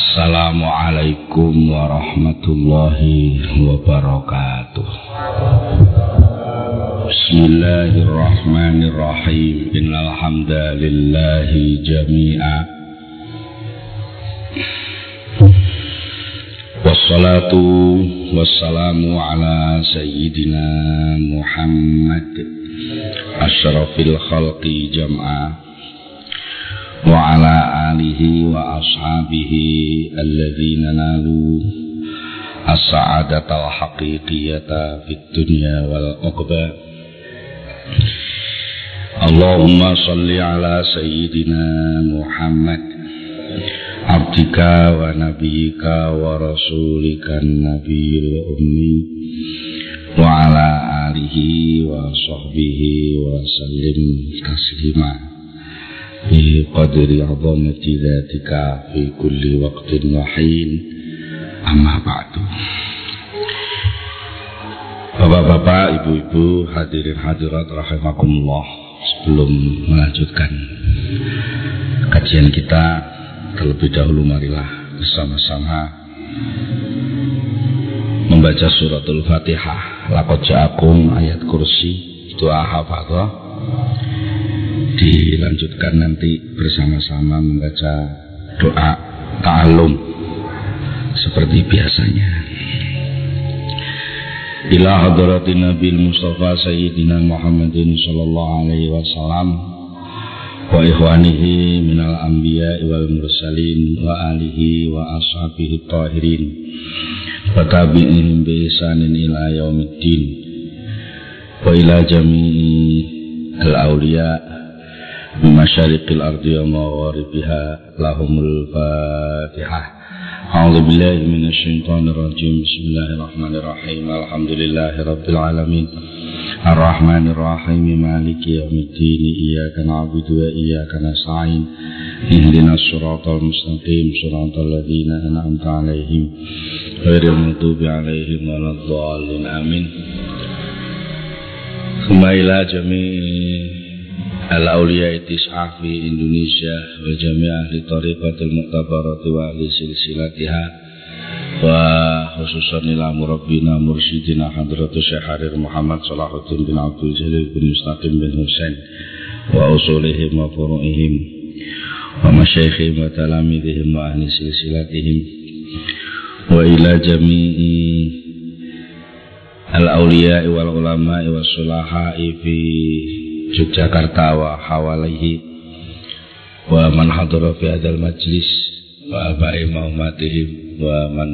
Assalamualaikum warahmatullahi wabarakatuh. Bismillahirrahmanirrahim. Innal hamdalillahi jami'a. Wassalatu wassalamu ala sayyidina Muhammad. Ashrafil khalqi jam'a وعلى آله وأصحابه الذين نالوا السعادة الحقيقية في الدنيا والعقبى اللهم صل على سيدنا محمد عبدك ونبيك ورسولك النبي الأمي وعلى آله وصحبه وسلم تسليما في قدر عظمة ذاتك في كل وقت وحين أما بعد Bapak-bapak, ibu-ibu, hadirin hadirat rahimakumullah Sebelum melanjutkan kajian kita Terlebih dahulu marilah bersama-sama Membaca suratul fatihah Lakot ja'akum ayat kursi Doa hafadhah dilanjutkan nanti bersama-sama membaca doa ta'alum seperti biasanya. Ila hadratin nabil mustafa sayyidina muhammadin sallallahu alaihi wasallam wa ikhwanihi minal anbiya wal mursalin wa alihi wa ashabihi tahirin wa tabi'ihim bi isanin ila yaumiddin wa ila jami'i al-awliya بمشارق الأرض ومغاربها لهم الفاتحة. أعوذ بالله من الشيطان الرجيم. بسم الله الرحمن الرحيم. الحمد لله رب العالمين. الرحمن الرحيم. مالك يوم الدين. إياك نعبد وإياك نستعين. اهدنا الصراط المستقيم. صراط الذين أنعمت عليهم غير المغضوب عليهم ولا الضالين. آمين. ثم إلى جميع al-awliya tis'ah fi Indonesia wa jami' ahli tariqatil mu'tabarati wa ahli silsilatiha. Wa khususan ila murabbina mursyidina hadratus Syekh Harir Muhammad Salahuddin bin Abdul Jalil bin Mustaqim bin Husain wa usulihim wa furu'ihim. Wa masyaikhihim wa talamidihim wa ahli silsilatihim. Wa ila jami'i al-awliya wal ulama wa sulaha'i fi Yogyakarta wa hawalihi wa man hadara fi hadzal majlis wa abai maumatihim wa man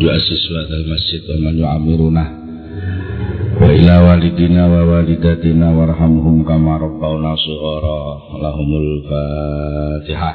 yu'assisu hadzal masjid wa man yu'amiruna wa ila walidina wa walidatina warhamhum kama rabbawna shighara lahumul fatihah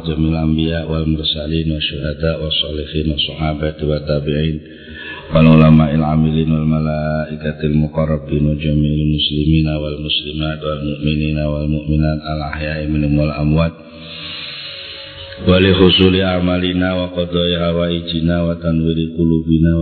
Jamil Anbiya wal Mursalin wa Syuhada wa Salihin wa Sahabat wa Tabi'in wal ulama il amilin wal malaikatil muqarrabin wa jami'il muslimina wal muslimat wal mu'minina wal mu'minat al ahya'i minhum wal amwat wa li husuli amalina wa qadai hawaijina wa tanwiri qulubina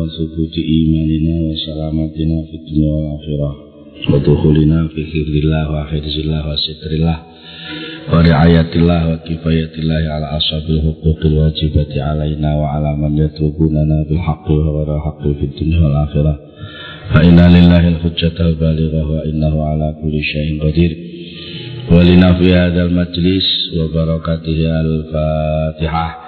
wa riayatillah wa kifayatillah ala ashabil huquqil wajibati alaina wa ala man yatrubunana bil haqqi wa ghayra haqqi fid dunya wal akhirah. Inna wa ala kulli qadir. Majlis wa barakatihi al-fatihah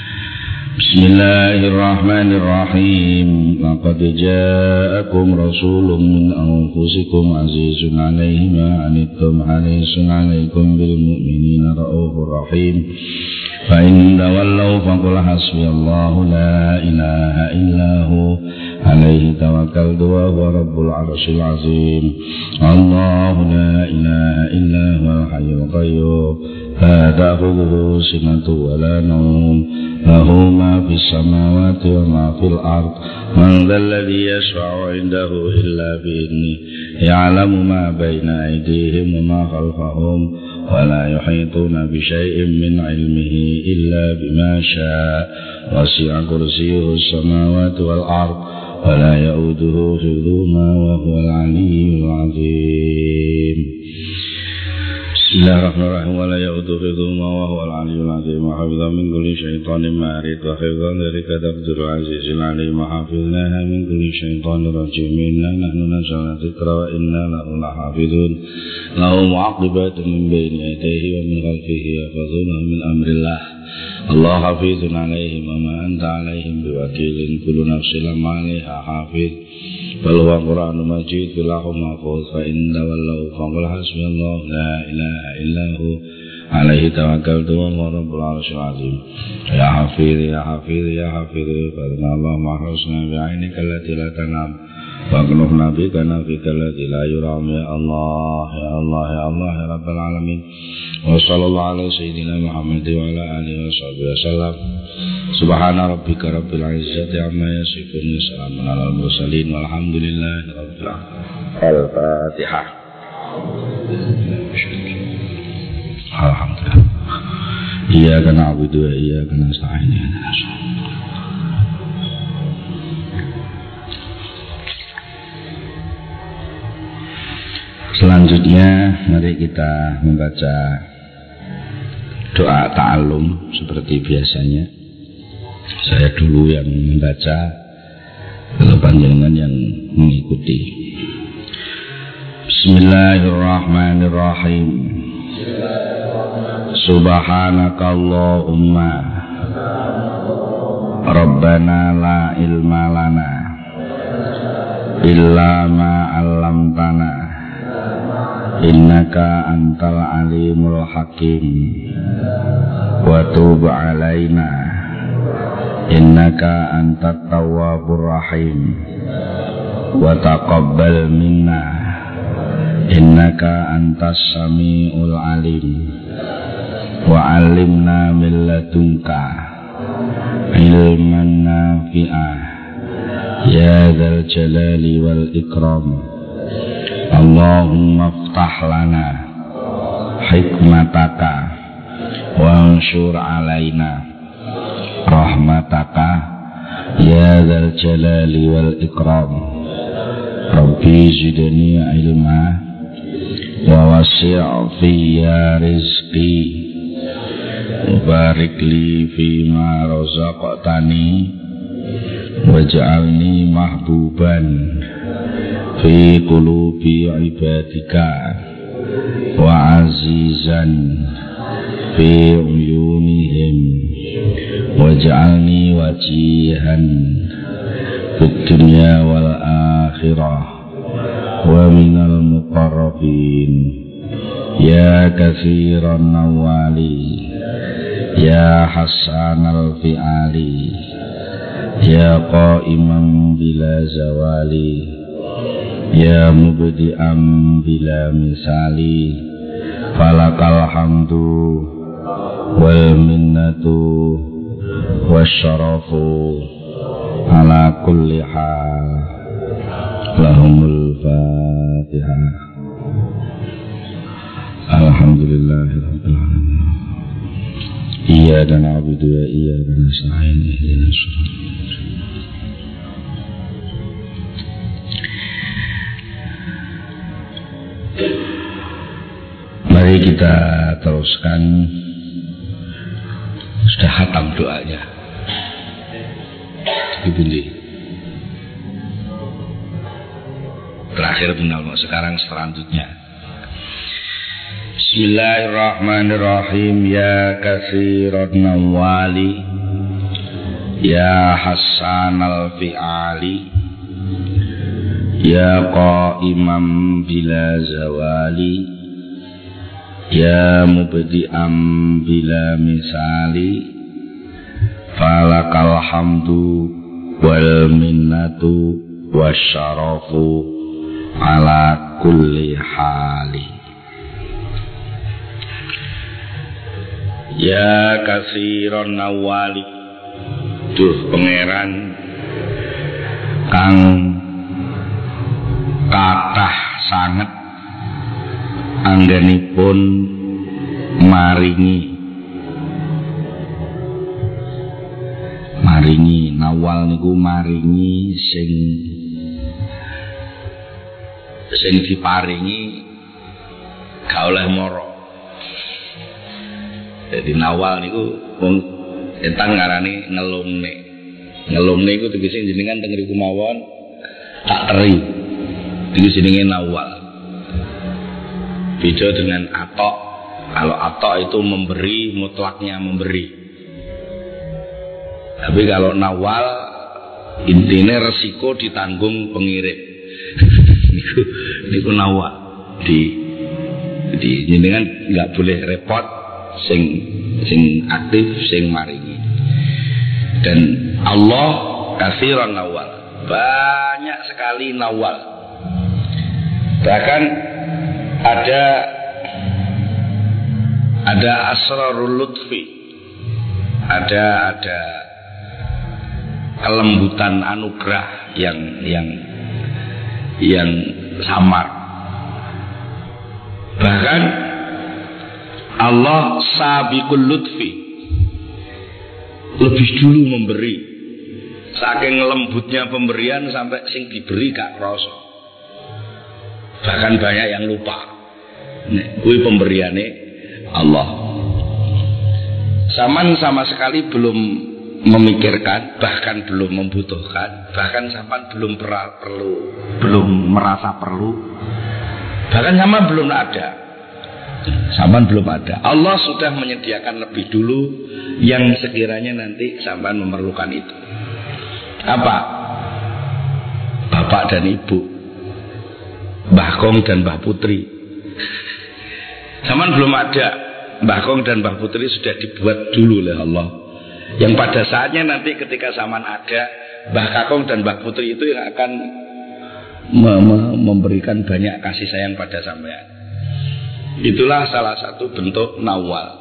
بسم الله الرحمن الرحيم. لقد جاءكم رسول من أنفسكم عزيز عليه ما عنتم حريص عليكم بالمؤمنين رؤوف رحيم. فإن تولوا فقل حسبي الله لا إله إلا هو. عليه توكلت وهو رب العرش العظيم. الله لا إله إلا هو الحي القيوم. لا تأخذه سنة ولا نوم له ما في السماوات وما في الأرض من ذا الذي يشفع عنده إلا بإذنه يعلم ما بين أيديهم وما خلفهم ولا يحيطون بشيء من علمه إلا بما شاء وسع كرسيه السماوات والأرض ولا يؤوده حفظهما وهو العلي العظيم بسم الله الرحمن الرحيم ولا يؤد حفظهما وهو العلي العظيم وحفظا من كل شيطان مارد وحفظا ذلك تقدر العزيز العليم وحافظناها من كل شيطان رجيم إنا نحن نزلنا الذكر وإنا له لحافظون له معقبات من بين يديه ومن خلفه يحفظونه من أمر الله الله حفيظ عليهم وما أنت عليهم بوكيل كل نفس لما عليها حافظ بل هو قرآن مجيد في اللوح محفوظ فإن تولوا فقل حسبي الله لا إله إلا هو عليه توكلت وهو رب العرش العظيم يا حفيظ يا حفيظ يا حفيظ فإن الله محرسنا بعينك التي لا تنام Fakluh nabi karena kita lagi la yuram ya Allah ya Allah ya Allah ya Rabbal Alamin. Wa sallallahu ala sayyidina Muhammad wa ala alihi wa sahbihi wa subhana rabbika rabbil izzati amma yasifun wa salamun ala al mursalin walhamdulillahi rabbil alamin. Al-fatihah alhamdulillah. Iya kana abudu iya kana sa'in Selanjutnya mari kita membaca doa ta'alum seperti biasanya. Saya dulu yang membaca kalau panjangan yang mengikuti. Bismillahirrahmanirrahim. Subhanakallahumma. Rabbana la ilma lana illa innaka antal alimul hakim. Wa tub alaina innaka antat tawwabur rahim. Wa taqabbal minna. Innaka antas samiul alim. Wa alimna min ladunka. Ilman nafi'ah. Ya dzal jalali wal ikram Allahumma ftah lana hikmataka wa anshur alaina rahmataka. Ya dzal jalali wal ikram. Rabbi zidni ilma wa wasi' fi rizqi. Barik li fi ma razaqtani waj'alni mahbuban fi qulubi ibadika wa azizan fi uyunihim. Waj'alni wajihan fid dunya wal akhirah wa minal muqarrabin. Ya katsiran nawali ya hasanal fi'ali ya ya mubdi'an bila misali falakal hamdu wal minnatu wasyarafu ala kulli hal lahumul fatihah alhamdulillahi rabbil alamin. Iyyaka na'budu wa Mari kita teruskan sudah hatam doanya. Dibeli. Terakhir benar sekarang selanjutnya. Bismillahirrahmanirrahim ya kasiran nawali Ya Hasan al-Fi'ali Ya Qa'imam bila zawali Ya Mubdi'am bila misali Falakal hamdu wal minnatu wasyarafu ala kulli hali. Ya kasiron nawali Duh pangeran kang kathah sanget anggenipun maringi maringi nawal niku maringi sing sing diparingi gak oleh moro jadi nawal niku wong Entang ngarani ngelumne. Ngelumne iku tegese jenengan teng mawon tak teri. Iku jenenge nawal. Beda dengan atok. Kalau atok itu memberi, mutlaknya memberi. Tapi kalau nawal intinya resiko ditanggung pengirim. niku niku nawal di di jenengan nggak boleh repot sing sing aktif sing maringi dan Allah kasiran nawal banyak sekali nawal bahkan ada ada asrarul lutfi. Ada ada kelembutan anugerah yang yang yang samar. Bahkan Allah sabiqul lutfi. Lebih dulu memberi. Saking lembutnya pemberian sampai sing diberi gak kroso. Bahkan banyak yang lupa kuwi pemberiane Allah Saman sama sekali belum memikirkan bahkan belum membutuhkan bahkan saman belum perlu belum merasa perlu bahkan sama belum ada Sampan belum ada. Allah sudah menyediakan lebih dulu yang sekiranya nanti sampan memerlukan itu. Apa? Bapak dan Ibu. Mbah Kong dan Mbah Putri. Sampan belum ada. Mbah Kong dan Mbah Putri sudah dibuat dulu oleh Allah. Yang pada saatnya nanti ketika zaman ada, Mbah Kakong dan Mbah Putri itu yang akan memberikan banyak kasih sayang pada sampean. Itulah salah satu bentuk nawal.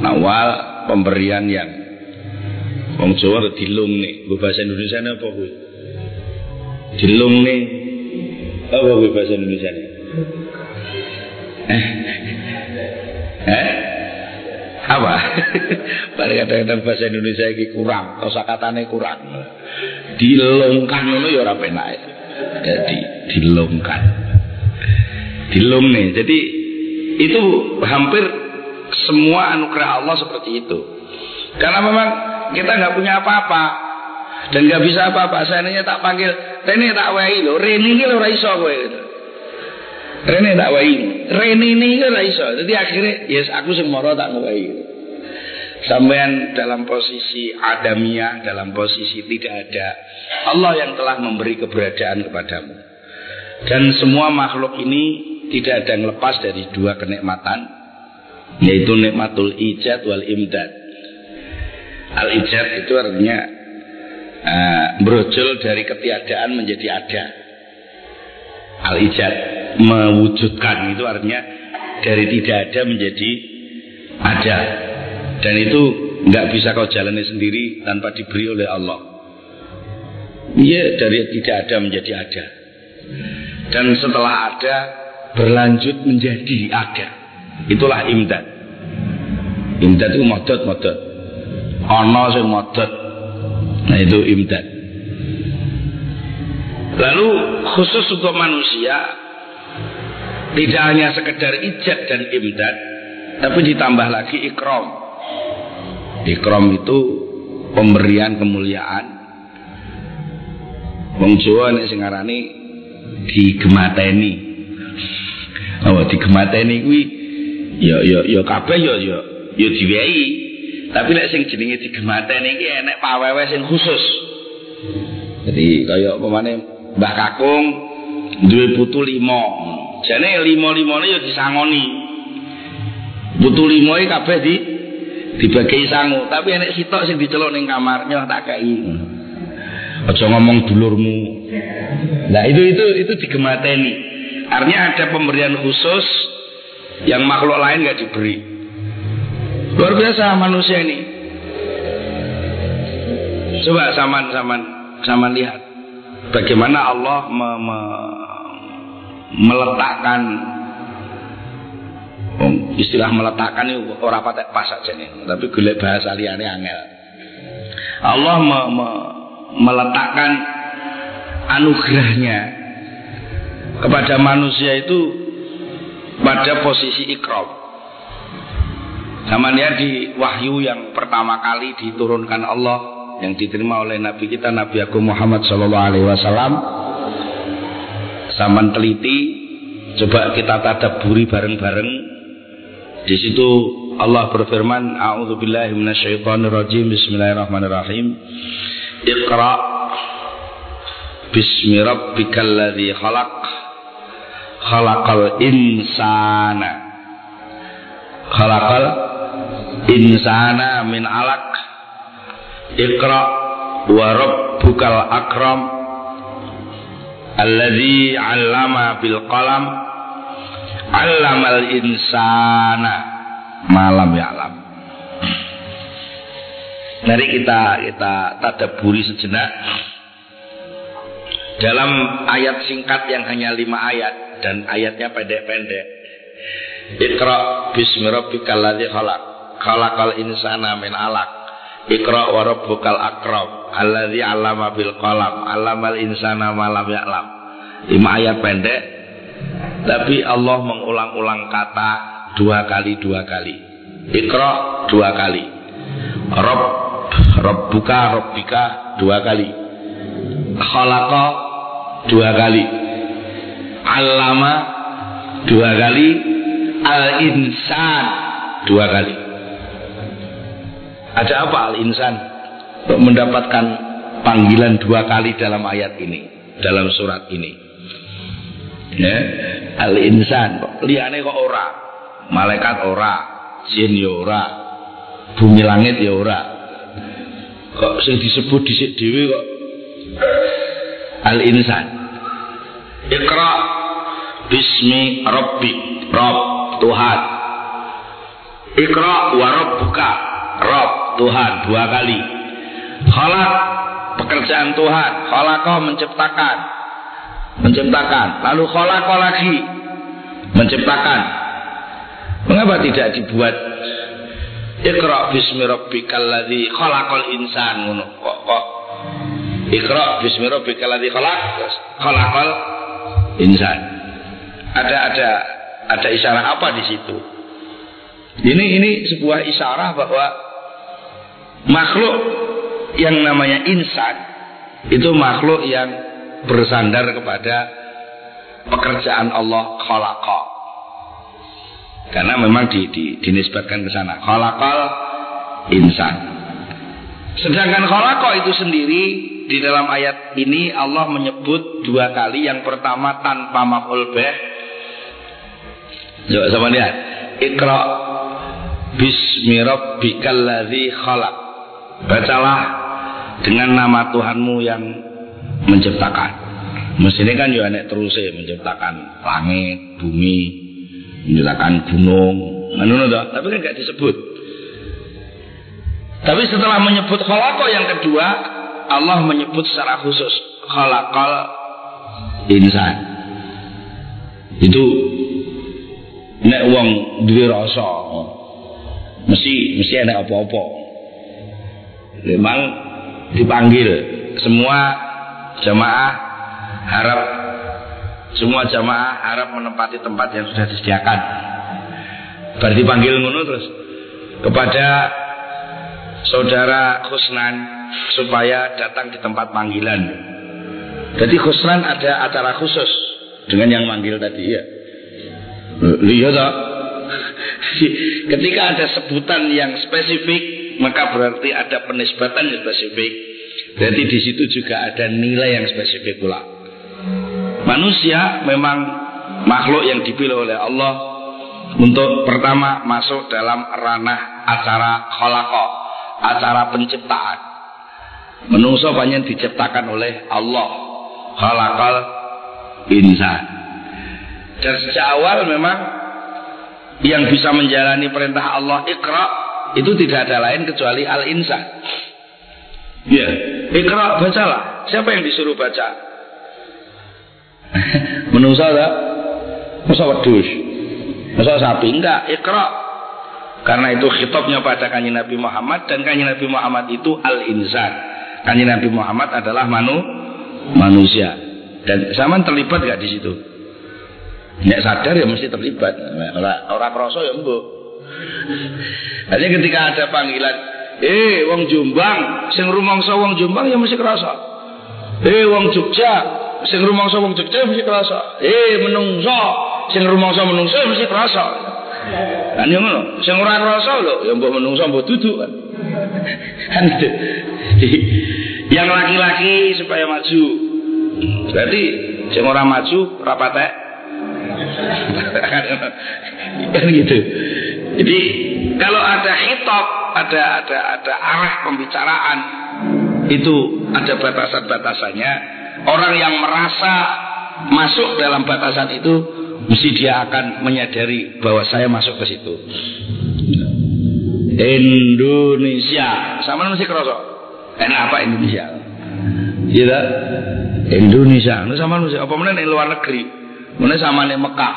Nawal pemberian yang Wong Jawa dilung nih, bahasa Indonesia apa gue? Dilung nih, apa gue bahasa Indonesia nih? Eh, apa? Pada kadang-kadang bahasa Indonesia ini kurang, kosakatanya kurang. Dilungkan itu ya ora penak. Jadi dilungkan dilum nih. Jadi itu hampir semua anugerah Allah seperti itu. Karena memang kita nggak punya apa-apa dan nggak bisa apa-apa. Saya tak panggil Rene tak wai lo, Rene lo raiso gue gitu. Rene tak wai, Rene ini lo raiso. Jadi akhirnya yes aku semua tak. Gitu. Sampean dalam posisi adamia, dalam posisi tidak ada. Allah yang telah memberi keberadaan kepadamu. Dan semua makhluk ini tidak ada yang lepas dari dua kenikmatan yaitu nikmatul ijad wal imdad al ijad itu artinya uh, brojol dari ketiadaan menjadi ada al ijad mewujudkan itu artinya dari tidak ada menjadi ada dan itu nggak bisa kau jalani sendiri tanpa diberi oleh Allah iya dari tidak ada menjadi ada dan setelah ada berlanjut menjadi ada. Itulah imdad. Imdad itu modot modot. Ono sing modot. Nah itu imdad. Lalu khusus untuk manusia tidak hanya sekedar ijat dan imdad, tapi ditambah lagi ikrom. Ikrom itu pemberian kemuliaan. Wong Jawa nek sing ngarani digemateni apa digemateni kuwi ya ya ya kabeh ya ya ya diwehi Tapi lek sing jenenge digemateni iki enek pawewe sing khusus. Jadi kaya pemane Mbah Kakung duwe putu lima. Jane lima-limane ya disangoni. Lima iki kabeh di dibagi sangu, tapi enek sitok sing diceluk ning kamar, nyoh tak kei. Aja ngomong dulurmu. Nah, itu itu itu digemateni. Artinya ada pemberian khusus yang makhluk lain nggak diberi. Luar biasa manusia ini. Coba saman saman saman lihat bagaimana Allah me, me, meletakkan istilah meletakkan itu orang patek pas aja nih, tapi gue bahasa liane angel. Allah me, me, meletakkan anugerahnya kepada manusia itu pada posisi ikram. Sama dia di wahyu yang pertama kali diturunkan Allah yang diterima oleh Nabi kita Nabi Agung Muhammad Shallallahu Alaihi Wasallam. Sama teliti, coba kita tadaburi bareng-bareng. Di situ Allah berfirman, A'udzubillahi minasyaitonirrajim. Bismillahirrahmanirrahim. Iqra Bismi rabbikal ladzi khalaq Khalaqal insana Khalaqal insana min alaq Iqra wa rabbukal akram Alladzi 'allama bil qalam 'allamal insana malam ya'lam Mari kita kita tadaburi sejenak dalam ayat singkat yang hanya lima ayat dan ayatnya pendek-pendek. Iqra bismi rabbikal ladzi khalaq. Khalaqal insana min alaq. Iqra wa rabbukal akram alladzi 'allama bil qalam. 'Allamal insana ma lam ya'lam. Lima ayat pendek tapi Allah mengulang-ulang kata dua kali dua kali. Iqra dua kali. Rabb Rabbuka Rabbika dua kali Khalaqa dua kali Allama dua kali Al-Insan dua kali Ada apa Al-Insan? Untuk mendapatkan panggilan dua kali dalam ayat ini Dalam surat ini. Ya Al-Insan Liane kok ora? Malaikat ora Jin ya ora Bumi langit ya ora. Kok sing disebut dhisik dhewe kok al insan Iqra bismi rabbik Rabb Tuhan. Iqra wa rabbuka Rabb Tuhan dua kali Khalaq pekerjaan Tuhan. Khalaqah menciptakan. Menciptakan. Lalu khalaqah lagi menciptakan. Mengapa tidak dibuat? Iqra bismi rabbikal ladzi khalaqal insan ngono. Kok kok? Iqra bismi rabbikal ladzi khalaq khalaqal insan. Ada ada ada isyarat apa di situ? Ini ini sebuah isyarat bahwa makhluk yang namanya insan itu makhluk yang bersandar kepada pekerjaan Allah khalaqa karena memang di, di, dinisbatkan ke sana khalaqal insan. Sedangkan khalaqa itu sendiri di dalam ayat ini Allah menyebut dua kali. Yang pertama tanpa maf'ul bih. Coba sama lihat. Ikra bismi rabbikal ladzi khalaq. Bacalah dengan nama Tuhanmu yang menciptakan. Mestinya kan ya nek terus menciptakan langit bumi menyalakan gunung. Menurut tapi kan gak disebut. Tapi setelah menyebut khalaqo yang kedua Allah menyebut secara khusus khalaqal insan. Itu nek wong duwe rasa mesti mesti ada apa-apa. Memang dipanggil semua jamaah harap semua jamaah harap menempati tempat yang sudah disediakan. Berarti panggil ngono terus kepada saudara Khusnan supaya datang di tempat panggilan. Jadi Khusnan ada acara khusus dengan yang manggil tadi ya. Lihat Ketika ada sebutan yang spesifik maka berarti ada penisbatan yang spesifik. Berarti di situ juga ada nilai yang spesifik pula. Manusia memang makhluk yang dipilih oleh Allah untuk pertama masuk dalam ranah acara kholako, acara penciptaan. Menungso banyak diciptakan oleh Allah. Khalaqal insan. Dan sejak awal memang yang bisa menjalani perintah Allah ikra itu tidak ada lain kecuali al-insan. Ya, ikra bacalah. Siapa yang disuruh baca? Menungso tak? Masa wedus? Masa sapi? Enggak, ikra. Karena itu khitabnya pada kanji Nabi Muhammad dan kanji Nabi Muhammad itu al-insan. Kanji Nabi Muhammad adalah manu, manusia. Dan zaman terlibat gak di situ? Nek sadar ya mesti terlibat. Orang orang kroso ya mbok. Hanya ketika ada panggilan, eh wong Jombang, sing rumangsa wong Jombang ya mesti kerasa. Eh wong Jogja, sing rumangsa wong Jogja mesti kerasa. Eh menungso, sing rumangsa menungso ya mesti kerasa. Kan yo ngono, sing ora kerasa lho ya mbok menungso mbok duduk kan. Kan. Yang laki-laki supaya maju. Berarti sing ora maju rapatek kan gitu. Jadi kalau ada hitop, ada ada ada arah pembicaraan itu ada batasan-batasannya. Orang yang merasa masuk dalam batasan itu mesti dia akan menyadari bahwa saya masuk ke situ. Indonesia sama masih kerosok. Enak apa Indonesia? Iya Indonesia. Ini sama masih apa mana luar negeri? Mana sama nih Mekah.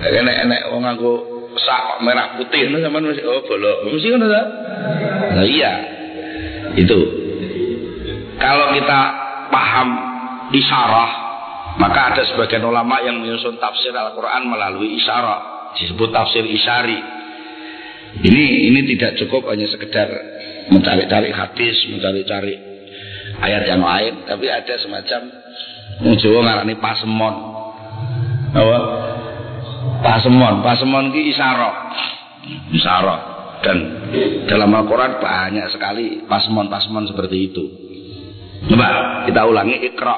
Enek wong aku sak merah putih nih sama masih oh bolok. Mesti kan ada. Nah iya. Itu. Kalau kita paham isyarah, maka ada sebagian ulama yang menyusun tafsir Al-Qur'an melalui isyarah, disebut tafsir isyari. Ini ini tidak cukup hanya sekedar mencari-cari hadis, mencari-cari ayat yang lain, tapi ada semacam Jawa ngarani pasemon. Apa? Pasemon, pasemon ki isara. Isara. Dan dalam Al-Qur'an banyak sekali pasemon-pasemon seperti itu. Coba kita ulangi ikra.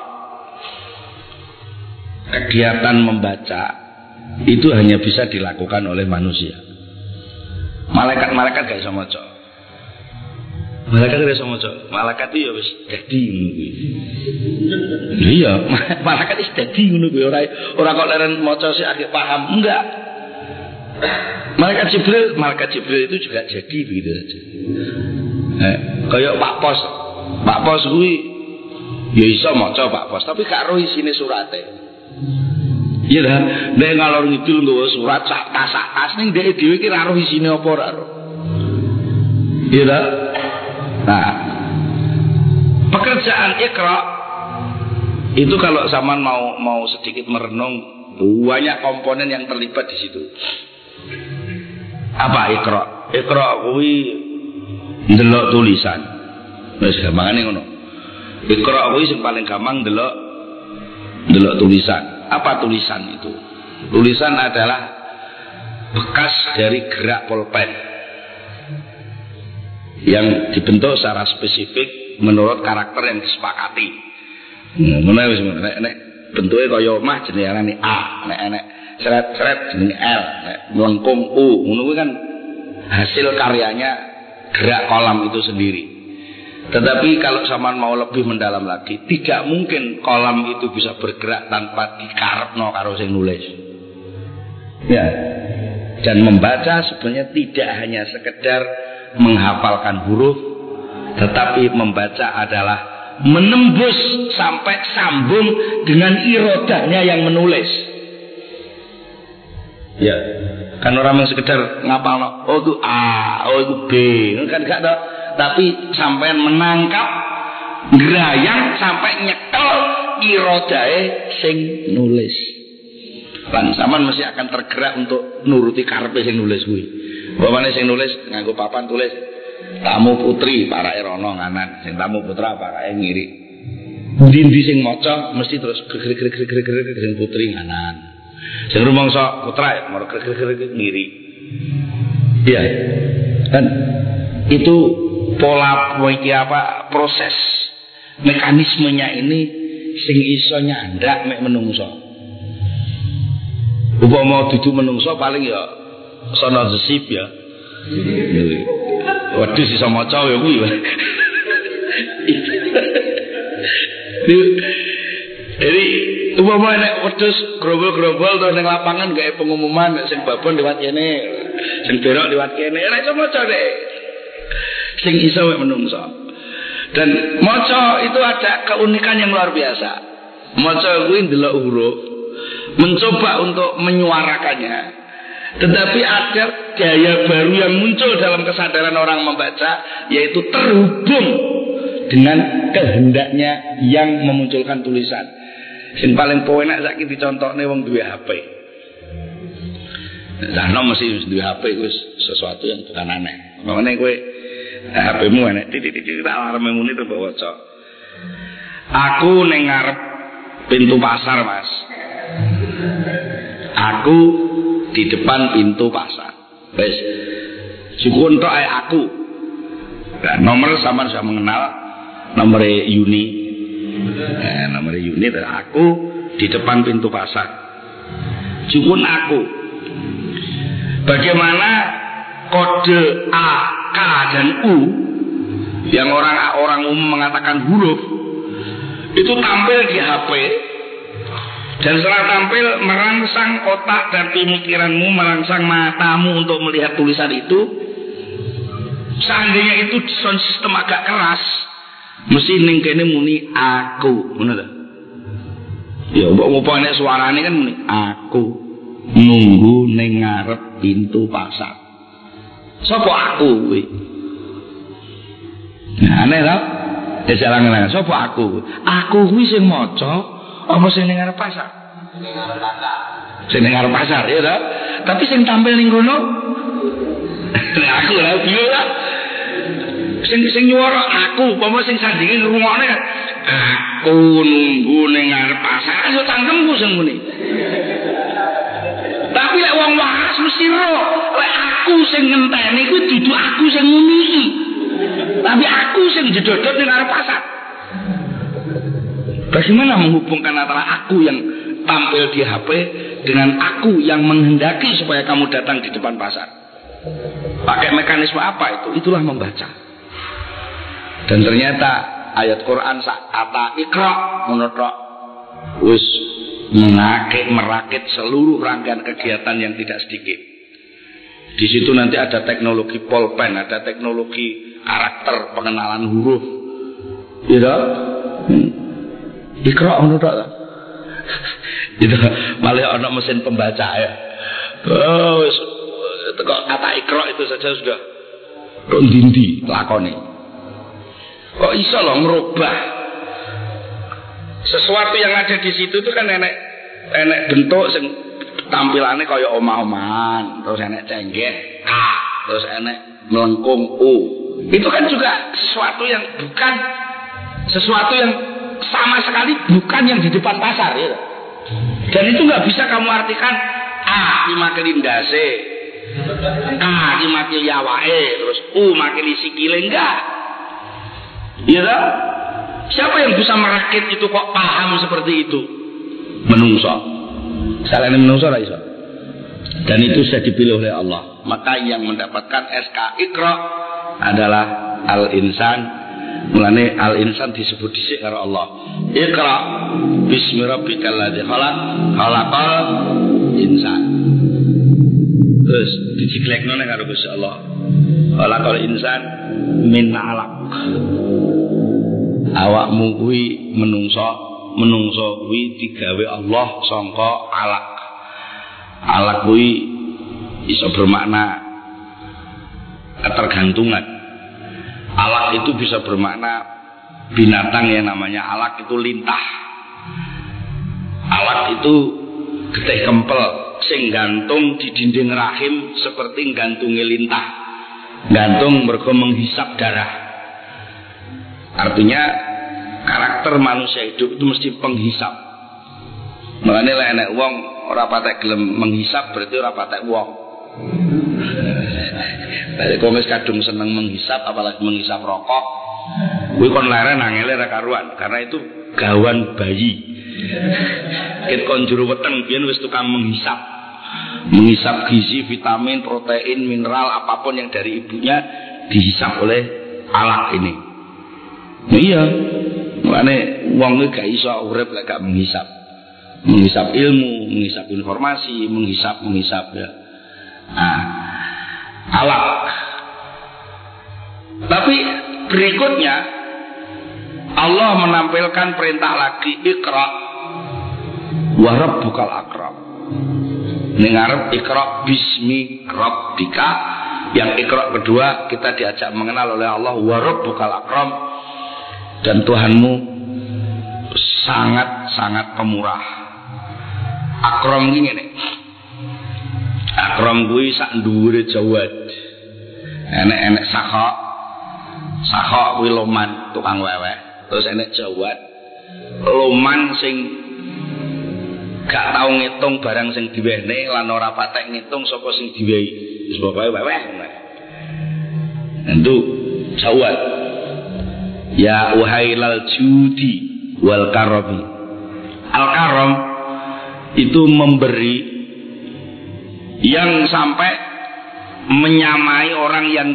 Kegiatan membaca itu hanya bisa dilakukan oleh manusia. Malaikat-malaikat gak bisa maca. Malaikat ora iso maca. Malaikat itu ya wis dadi ngono kuwi. Iya, malaikat wis dadi ngono kuwi ora ora kok leren maca sik akhir paham, enggak. Malaikat Jibril, malaikat Jibril itu juga jadi begitu saja. Eh, kayak Pak Pos. Pak Pos kuwi ya iso maca Pak Pos, tapi gak roh isine surate. Iya dah, nek ngalor ngidul nggawa surat sak tas sak tas ning dhek dhewe ki ora roh isine apa ora roh. Iya dah. Nah, pekerjaan ikra itu kalau zaman mau mau sedikit merenung banyak komponen yang terlibat di situ. Apa ikra? Ikra kuwi ndelok tulisan. Wis gampangane ngono. Ikra kuwi sing paling gampang ndelok ndelok tulisan. Apa tulisan itu? Tulisan adalah bekas dari gerak pulpen yang dibentuk secara spesifik menurut karakter yang disepakati. Ngono wis nek nek bentuke kaya omah jenenge A, nek nek seret-seret jenenge L, nek melengkung U. Ngono kan hasil karyanya gerak kolam itu sendiri. Tetapi kalau zaman mau lebih mendalam lagi, tidak mungkin kolam itu bisa bergerak tanpa dikarepno karo sing nulis. Ya. Dan membaca sebenarnya tidak hanya sekedar menghafalkan huruf tetapi membaca adalah menembus sampai sambung dengan irodanya yang menulis. Ya kan orang yang sekedar ngapal no. oh itu A oh itu B. Kan gak ada. Tapi sampai menangkap gerayang sampai nyekel irodae sing nulis. Lan sampean mesti akan tergerak untuk nuruti karpe sing nulis kuwi Bapaknya sing nulis nganggo papan tulis tamu putri para erono nganan, sing tamu putra para ngiri. Ndi sing maca mesti terus grek grek grek grek grek sing putri nganan. Sing rumangsa putra ya mau grek grek grek ngiri. Iya. Kan itu pola apa proses mekanismenya ini sing iso nyandak mek menungso upama dudu menungso paling ya sono zesip ya Waduh sisa maca ya kuwi. Jadi umpama nek wedhus grobol-grobol to ning lapangan gawe pengumuman sing babon liwat kene, sing berok liwat kene, ora iso maca deh. Sing iso mek menungso. Dan maca itu ada keunikan yang luar biasa. Maca kuwi ndelok huruf, mencoba untuk menyuarakannya, tetapi ada gaya baru yang muncul dalam kesadaran orang membaca yaitu terhubung dengan kehendaknya yang memunculkan tulisan. Yang paling poenak saiki dicontohne wong duwe HP. Nah, no mesti duwe HP itu sesuatu yang bukan aneh. Makanya kowe HP-mu enek titik-titik tak alarm muni to bawa cok. Aku ning ngarep pintu pasar, Mas. Aku di depan pintu pasar. Wes. Cukup untuk aku. Nah, nomor sama sudah mengenal nomor Yuni. Nah, nomor Yuni aku di depan pintu pasar. Cukup aku. Bagaimana kode A, K dan U yang orang orang umum mengatakan huruf itu tampil di HP dan setelah tampil merangsang otak dan pemikiranmu, merangsang matamu untuk melihat tulisan itu. Seandainya itu sound sistem agak keras, mesti ning kene muni aku, ngono ta? Ya mbok suara suarane kan muni aku nunggu ning pintu pasar. Sopo aku kuwi? Nah, aneh ta? Ya jalan Sopo aku? Aku kuwi sing maca apa sing ning arep pasar? Sing ning arep pasar, ya ta? Tapi sing tampil ning kono aku lah piye lah. Sing sing nyuara aku, apa sing sandinge ngrungokne. Aku nunggu ning arep pasar, yo cangkemku sing muni. Tapi lek wong waras mesti ro, lek aku sing ngenteni kuwi dudu aku sing muni. Tapi aku sing jedodot ning arep pasar. Bagaimana menghubungkan antara aku yang tampil di HP dengan aku yang menghendaki supaya kamu datang di depan pasar? Pakai mekanisme apa itu? Itulah membaca. Dan ternyata ayat Quran kata ikra menutrok wis mengakit merakit seluruh rangkaian kegiatan yang tidak sedikit. Di situ nanti ada teknologi pulpen, ada teknologi karakter pengenalan huruf. Gitu? Hmm. Ikra ngono tok. Itu malah ana mesin pembaca ya. Oh, teko kata ikra itu saja sudah kok dindi lakone. Kok iso loh merubah sesuatu yang ada di situ itu kan enek enek bentuk sing tampilannya kaya omah-omahan, terus enek cenggeh, K, terus enek melengkung U. Itu kan juga sesuatu yang bukan sesuatu yang sama sekali bukan yang di depan pasar ya. Dan itu nggak bisa kamu artikan A dimakili ndase, K dimakili yawae, terus U makili sikile enggak. Iya tak? Siapa yang bisa merakit itu kok paham seperti itu? Menungso. Selain menungso lah iso. Dan itu sudah dipilih oleh Allah. Maka yang mendapatkan SK Iqra adalah al-insan Mulane al insan disebut dhisik karo Allah. Iqra bismi rabbikal ladzi khalaq khalaqal insan. Terus diciklekno nek karo Gusti Allah. Khalaqal insan min alaq. Awakmu kuwi menungso, menungso kuwi digawe Allah sangka alaq. Alaq kuwi iso bermakna ketergantungan Alak itu bisa bermakna binatang yang namanya alak itu lintah. Alak itu getih kempel sing gantung di dinding rahim seperti gantungi lintah. Gantung mergo menghisap darah. Artinya karakter manusia hidup itu mesti penghisap. Makanya lah enek wong ora patek menghisap berarti ora patek. Dari komis kadung seneng menghisap apalagi menghisap rokok. Kuwi kon leren angele ra karuan karena itu gawan bayi. Kit kon weteng biyen wis tukang menghisap. Menghisap gizi, vitamin, protein, mineral apa pun yang dari ibunya dihisap oleh alat ini. Nah, iya. Makanya wong gak iso urip lek gak menghisap. Menghisap ilmu, menghisap informasi, menghisap menghisap ya. Nah, alat. Tapi berikutnya Allah menampilkan perintah lagi ikra wa rabbukal akram. Ning arep ikra bismi rabbika yang ikra kedua kita diajak mengenal oleh Allah wa rabbukal akram dan Tuhanmu sangat-sangat pemurah. Akram gini nih. Akram kuwi sak dhuwure Jawad. Enek-enek sakha. Sakha kuwi loman tukang wewe. Terus enek Jawad. Loman sing gak tau ngitung barang sing diwehne lan ora patek ngitung sapa sing diwehi. Wis pokoke wewe. Itu Jawad. Ya uhailal judi wal karomi. Al karom itu memberi yang sampai menyamai orang yang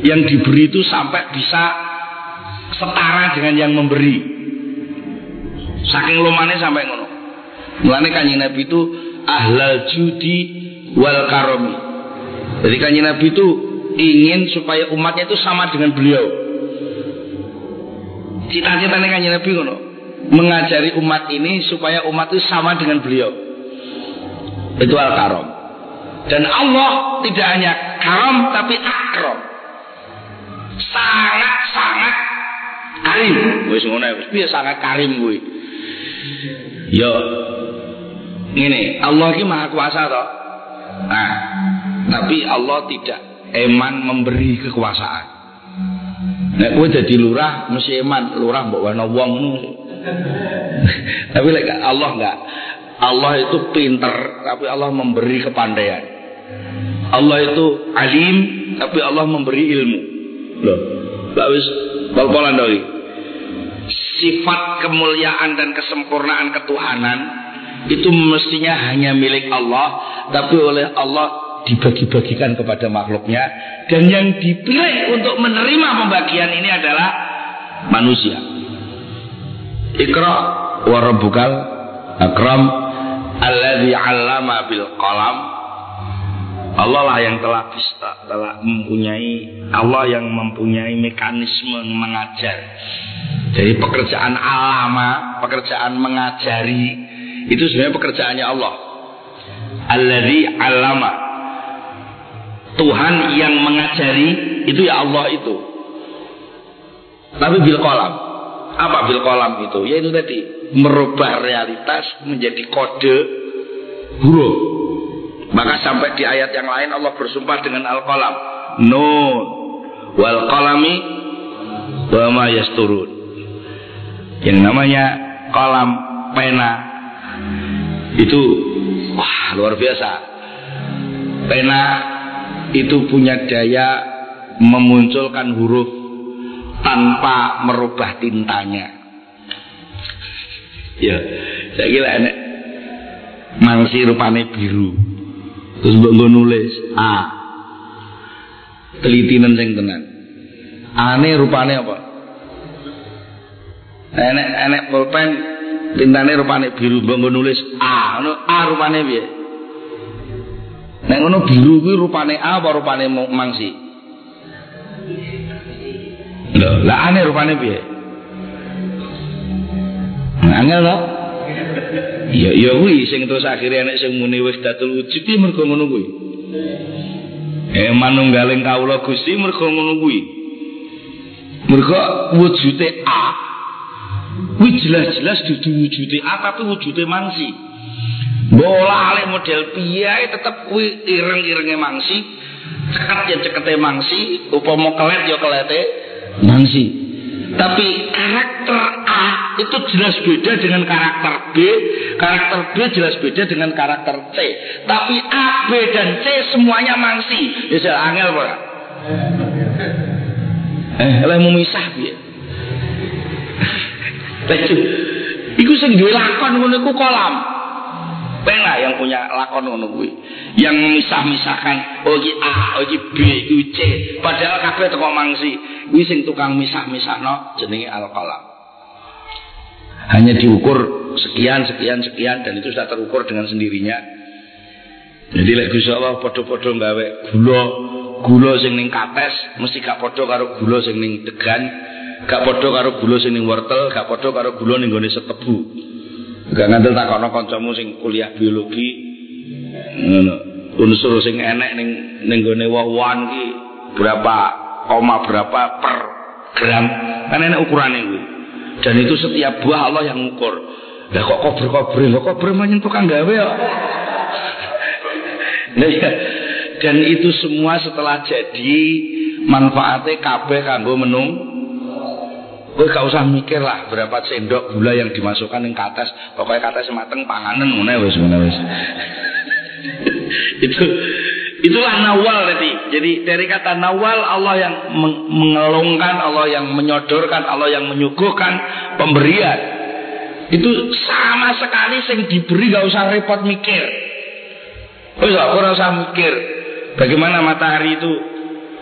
yang diberi itu sampai bisa setara dengan yang memberi. Saking lumane sampai ngono. Mulane kanjeng Nabi itu ahlal judi wal karomi. Jadi kanjeng Nabi itu ingin supaya umatnya itu sama dengan beliau. Cita-citanya kanjeng Nabi ngono. Mengajari umat ini supaya umat itu sama dengan beliau. Itu al-karom. Dan Allah tidak hanya karom tapi akrom. Sangat-sangat karim. Wis ngono wis sangat karim kuwi. Yo ini Allah ini maha kuasa toh. Nah, tapi Allah tidak eman memberi kekuasaan. Nek kowe dadi lurah mesti eman, lurah mbok wana wong Tapi lek Allah enggak. Allah itu pinter, tapi Allah memberi kepandaian. Allah itu alim, tapi Allah memberi ilmu. Loh, Mbak wis doi. Sifat kemuliaan dan kesempurnaan ketuhanan itu mestinya hanya milik Allah, tapi oleh Allah dibagi-bagikan kepada makhluknya dan yang dipilih untuk menerima pembagian ini adalah manusia. Ikra wa rabbukal akram alladzi 'allama bil qalam. Allah lah yang telah bisa telah mempunyai Allah yang mempunyai mekanisme mengajar. Jadi pekerjaan alama, pekerjaan mengajari itu sebenarnya pekerjaannya Allah. Alladzi 'allama Tuhan yang mengajari itu ya Allah itu. Tapi bil kolam. Apa bil kolam itu? Ya itu tadi merubah realitas menjadi kode huruf. Maka sampai di ayat yang lain Allah bersumpah dengan al kolam. Nun wal kolami wa ma yasturun. Yang namanya kolam pena itu wah luar biasa. Pena itu punya daya memunculkan huruf tanpa merubah tintanya. Ya, saya kira enek mangsi rupane biru. Terus mbok nulis A. Telitinan sing tenan. Ane rupane apa? Enek enek pulpen tintane rupane biru mbok nulis A. A rupane piye? Nek ngono biru kuwi rupane A apa rupane mangsi? Lho, lah aneh rupane piye? Angel to? Ya ya kuwi sing terus akhire enek sing muni wis datul wujud iki mergo ngono kuwi. Eh manunggaling kawula Gusti mergo ngono kuwi. Mergo wujude A kuwi jelas-jelas dudu wujude A tapi wujude mangsi. Bola alih model piye tetep kuwi ireng-irenge mangsi. Cekat ya cekete mangsi, upama kelet ya kelete mangsi. Tapi karakter A itu jelas beda dengan karakter B, karakter B jelas beda dengan karakter C. Tapi A, B dan C semuanya mangsi. Ya angel Pak. Eh, oleh memisah piye? Iku sing duwe lakon ngono iku kolam. Penak yang punya lakon ngono kuwi. Yang memisah-misahkan oh A, oh B, iki C. Padahal kabeh teko mangsi. Kuwi sing tukang misah-misahno jenenge al-qalam. Hanya diukur sekian, sekian, sekian dan itu sudah terukur dengan sendirinya. Jadi lek Gusti Allah padha-padha gawe gula, gula sing ning kates mesti gak padha karo gula sing ning degan, gak padha karo gula sing ning wortel, gak padha karo gula ning gone setebu. Gak ngantel takokno kancamu sing kuliah biologi ngono. Unsur sing enek ning ning gone woh-wohan ki berapa koma berapa per gram kan enek ukurane kuwi. Dan itu setiap buah Allah yang ngukur. Lah kok kober-kober, kok kober menyentuh tukang gawe kok. Nah, ya. Dan itu semua setelah jadi manfaatnya kabeh kanggo menung Kowe gak usah mikir lah berapa sendok gula yang dimasukkan ning kates. Pokoknya kates mateng panganan ngene wis ngene wis. itu itulah nawal tadi. Jadi dari kata nawal Allah yang mengelongkan, Allah yang menyodorkan, Allah yang menyuguhkan pemberian. Itu sama sekali sing diberi gak usah repot mikir. Wis ora usah mikir bagaimana matahari itu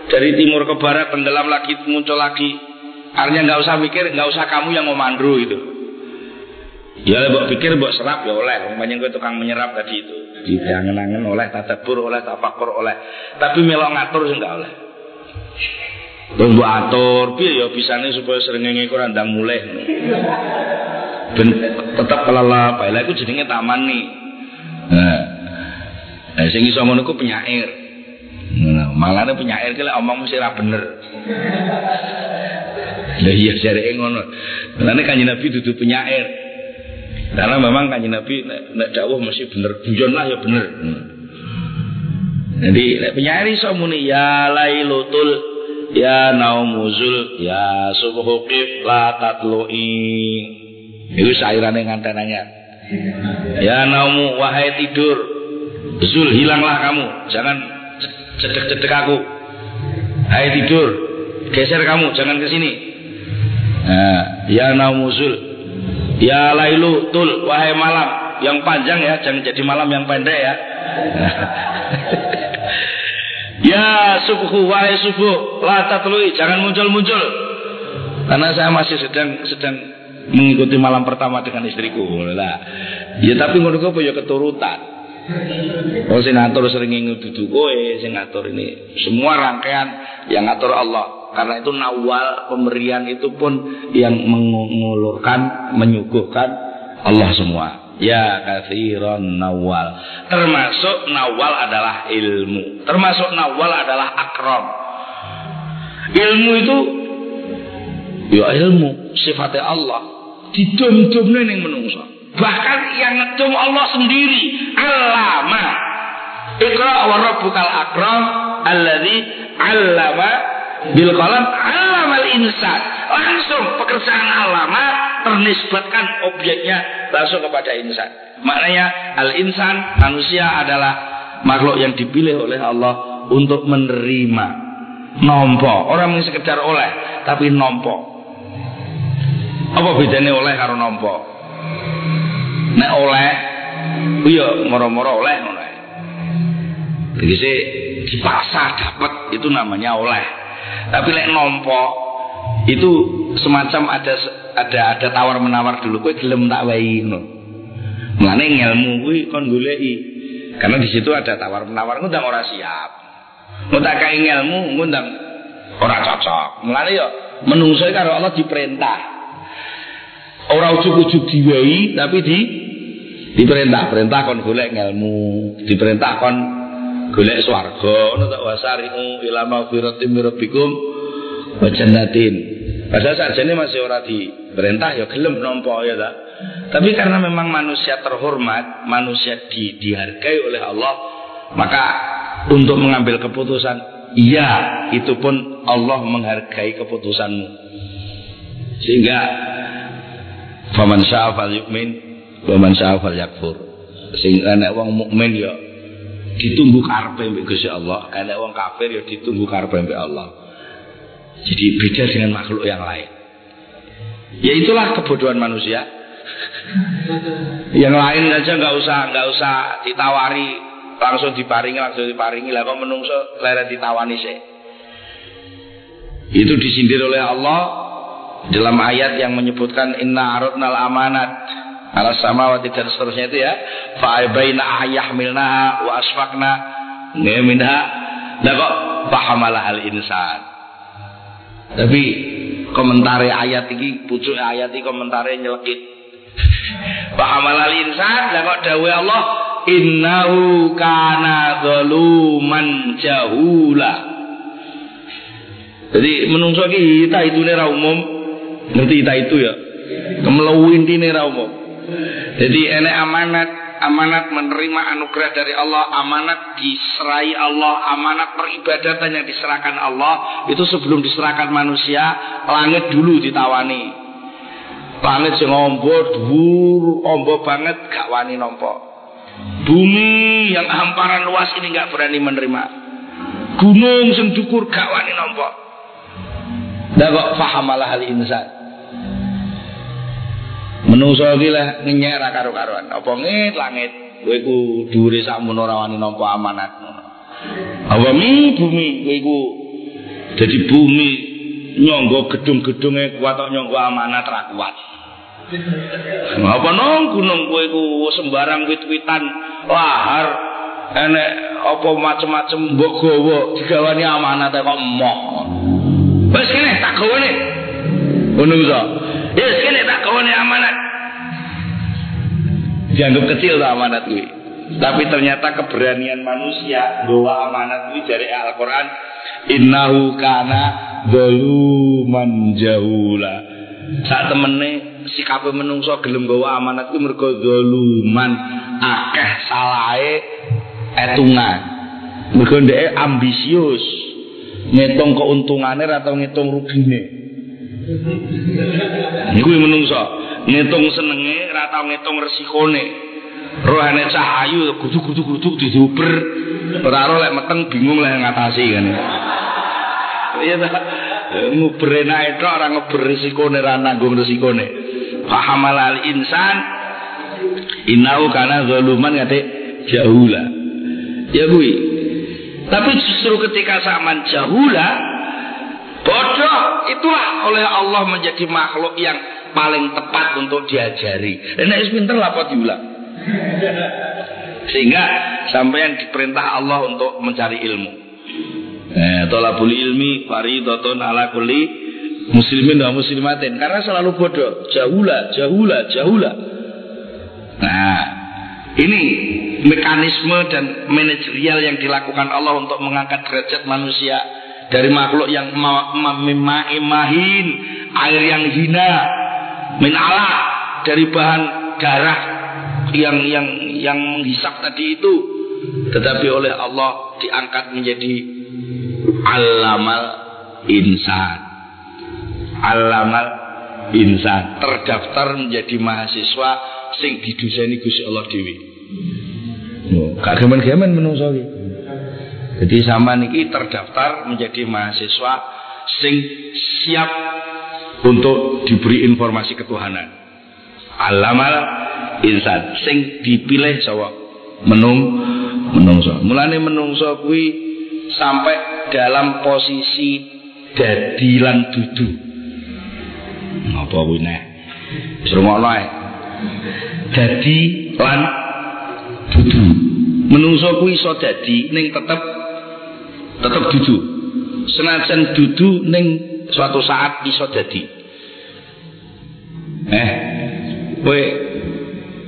dari timur ke barat tenggelam lagi muncul lagi Artinya nggak usah mikir, nggak usah kamu yang ngomandru itu. Ya buat pikir, buat serap ya oleh. Banyak gue tukang menyerap tadi itu. Di angen-angen oleh, tadabur oleh, tapakur oleh. Tapi melok ngatur sih nggak oleh. Terus buat atur, biar ya bisa nih supaya sering ngengek randang mulai. Ben tetap kelala, Pak itu taman nih. Nah, nah sing iso ngono ku penyair. Nah, malahnya penyair ki omong mesti bener. Lah iya syari'e ngono. Karena kanjeng Nabi dudu penyair. Karena memang kanjeng Nabi nek dawuh mesti bener, guyon lah ya bener. Jadi nek penyair iso muni ya lailutul ya naumuzul ya subuhu qif la tatlui. Itu sairane ngantenanya. Ya naumu wahai tidur. Zul hilanglah kamu, jangan cedek-cedek aku. Hai tidur, geser kamu, jangan ke sini. Nah, ya naumusul. Ya lailu tul wahai malam yang panjang ya, jangan jadi malam yang pendek ya. ya subuh wahai subuh, la tatlui, jangan muncul-muncul. Karena saya masih sedang sedang mengikuti malam pertama dengan istriku. Lah. Ya tapi ngono kok ya keturutan. Oh sing ngatur sering dudu kowe, sing ngatur ini semua rangkaian yang ngatur Allah karena itu nawal pemberian itu pun yang mengulurkan menyuguhkan Allah semua. Ya kathiron nawal. Termasuk nawal adalah ilmu. Termasuk nawal adalah akram. Ilmu itu ya ilmu sifatnya Allah. Didom-domnya yang menungso. Bahkan yang ngedom Allah sendiri alama ikra wa rabbukal akram alladhi allama bil qalam alamal insan. Langsung pekerjaan alama ternisbatkan objeknya langsung kepada insan. Maknanya al insan manusia adalah makhluk yang dipilih oleh Allah untuk menerima. Nompo orang yang sekedar oleh tapi nompo apa bedanya oleh karo nompo nek oleh iya moro-moro oleh oleh jadi dipaksa dapat itu namanya oleh tapi lek nompo itu semacam ada ada ada tawar menawar dulu kowe gelem tak wae ngono. Mulane ngelmu kuwi kon goleki. Karena di situ ada tawar menawar ngundang ora siap. Ngundang kae ngelmu ngundang ora cocok. Mulane yo menungso karo Allah diperintah. Ora ujug-ujug diwehi tapi di diperintah perintah kon golek ngelmu diperintah kon golek swarga ngono tak wasari'u ila maghfiratin min rabbikum wa jannatin. Padahal sajane masih ora diperintah ya gelem nampa ya ta. Tapi karena memang manusia terhormat, manusia di, dihargai oleh Allah, maka untuk mengambil keputusan, iya, itu pun Allah menghargai keputusanmu. Sehingga faman syaa falyu'min wa man syaa falyakfur. Sehingga nek wong mukmin ya ditunggu karepe mbek Gusti Allah, nek wong kafir ya ditunggu karepe mbek Allah. Jadi beda dengan makhluk yang lain. Ya itulah kebodohan manusia. yang lain aja nggak usah nggak usah ditawari langsung diparingi langsung diparingi lah kok menungso leren ditawani sih itu disindir oleh Allah dalam ayat yang menyebutkan inna aradnal amanat ala samawati dan seterusnya itu ya. Fa'abaina ayyahmilnaha wa asfaqna. Minha. Lah kok pahamalah al insan. Tapi komentar ayat ini pucuk ayat ini komentar nyelekit. Pahamalah al insan. Lah kok dawe Allah innahu kana zaluman jahula. Jadi menungso ki kita itu nera umum, ngerti kita itu ya. Kemelau intine ra umum. Jadi enek amanat, amanat menerima anugerah dari Allah, amanat diserai Allah, amanat peribadatan yang diserahkan Allah itu sebelum diserahkan manusia, langit dulu ditawani. Langit sing ombo dhuwur, ombo banget gak wani nompo. Bumi yang hamparan luas ini gak berani menerima. Gunung sing dukur gak wani nompo. Dah kok fahamalah hal insan. Menungso iki lah ngenyek ra karo-karuan. Apa ngit langit kowe iku dhuwure sakmono ora wani nampa amanat. Apa mi bumi kowe iku dadi bumi nyonggo gedung-gedunge kuat kok nyonggo amanat ra kuat. Apa nong gunung kowe iku sembarang wit-witan lahar enek apa macem-macem mbok gawa digawani amanat kok emoh. Wes kene tak gawane. Ngono. Ya kene tak gawane amanat. Dianggap kecil tuh amanat kuwi. Tapi ternyata keberanian manusia bawa amanat kuwi dari Al-Qur'an innahu kana zaluman jahula. Sak temene sikape menungso gelem gawa amanat kuwi mergo zaluman akeh salahe etungan. Mergo ambisius. ngitung keuntungannya atau ngitung rugine niku menungso. Ngitung senenge atau ngitung resikone. Rohane cahayu kudu kudu kudu diuber. Ora ora lek meteng bingung lek ngatasi kan. Iya ta? Nguber enak tok ora nguber resikone ora nanggung resikone. Fahamal al insan inau kana zaluman ngate jahula. Ya kuwi Tapi justru ketika zaman jahula bodoh itulah oleh Allah menjadi makhluk yang paling tepat untuk diajari. Dan nek pinter apa diulang. Sehingga sampai yang diperintah Allah untuk mencari ilmu. Eh, tolabul ilmi faridatun ala kulli muslimin wa muslimatin karena selalu bodoh, jahula, jahula, jahula. Nah, ini mekanisme dan manajerial yang dilakukan Allah untuk mengangkat derajat manusia dari makhluk yang mahin air yang hina min Allah dari bahan darah yang yang yang menghisap tadi itu. Tetapi oleh Allah diangkat menjadi alamal insan. Alamal insan. Terdaftar menjadi mahasiswa sing diduseni Gusti Allah dewi Gak gemen-gemen menungso. Jadi sama niki terdaftar menjadi mahasiswa sing siap untuk diberi informasi ketuhanan. Alamal insan sing dipilih sapa menung menungso. Mulane menungso kuwi sampai dalam posisi dadilan dudu. Napa kuwi nek? Srungokno ae. Dadi lan dudu menungso kuwi iso dadi ning tetep tetep dudu? Senajan dudu ning suatu saat iso dadi. Eh kowe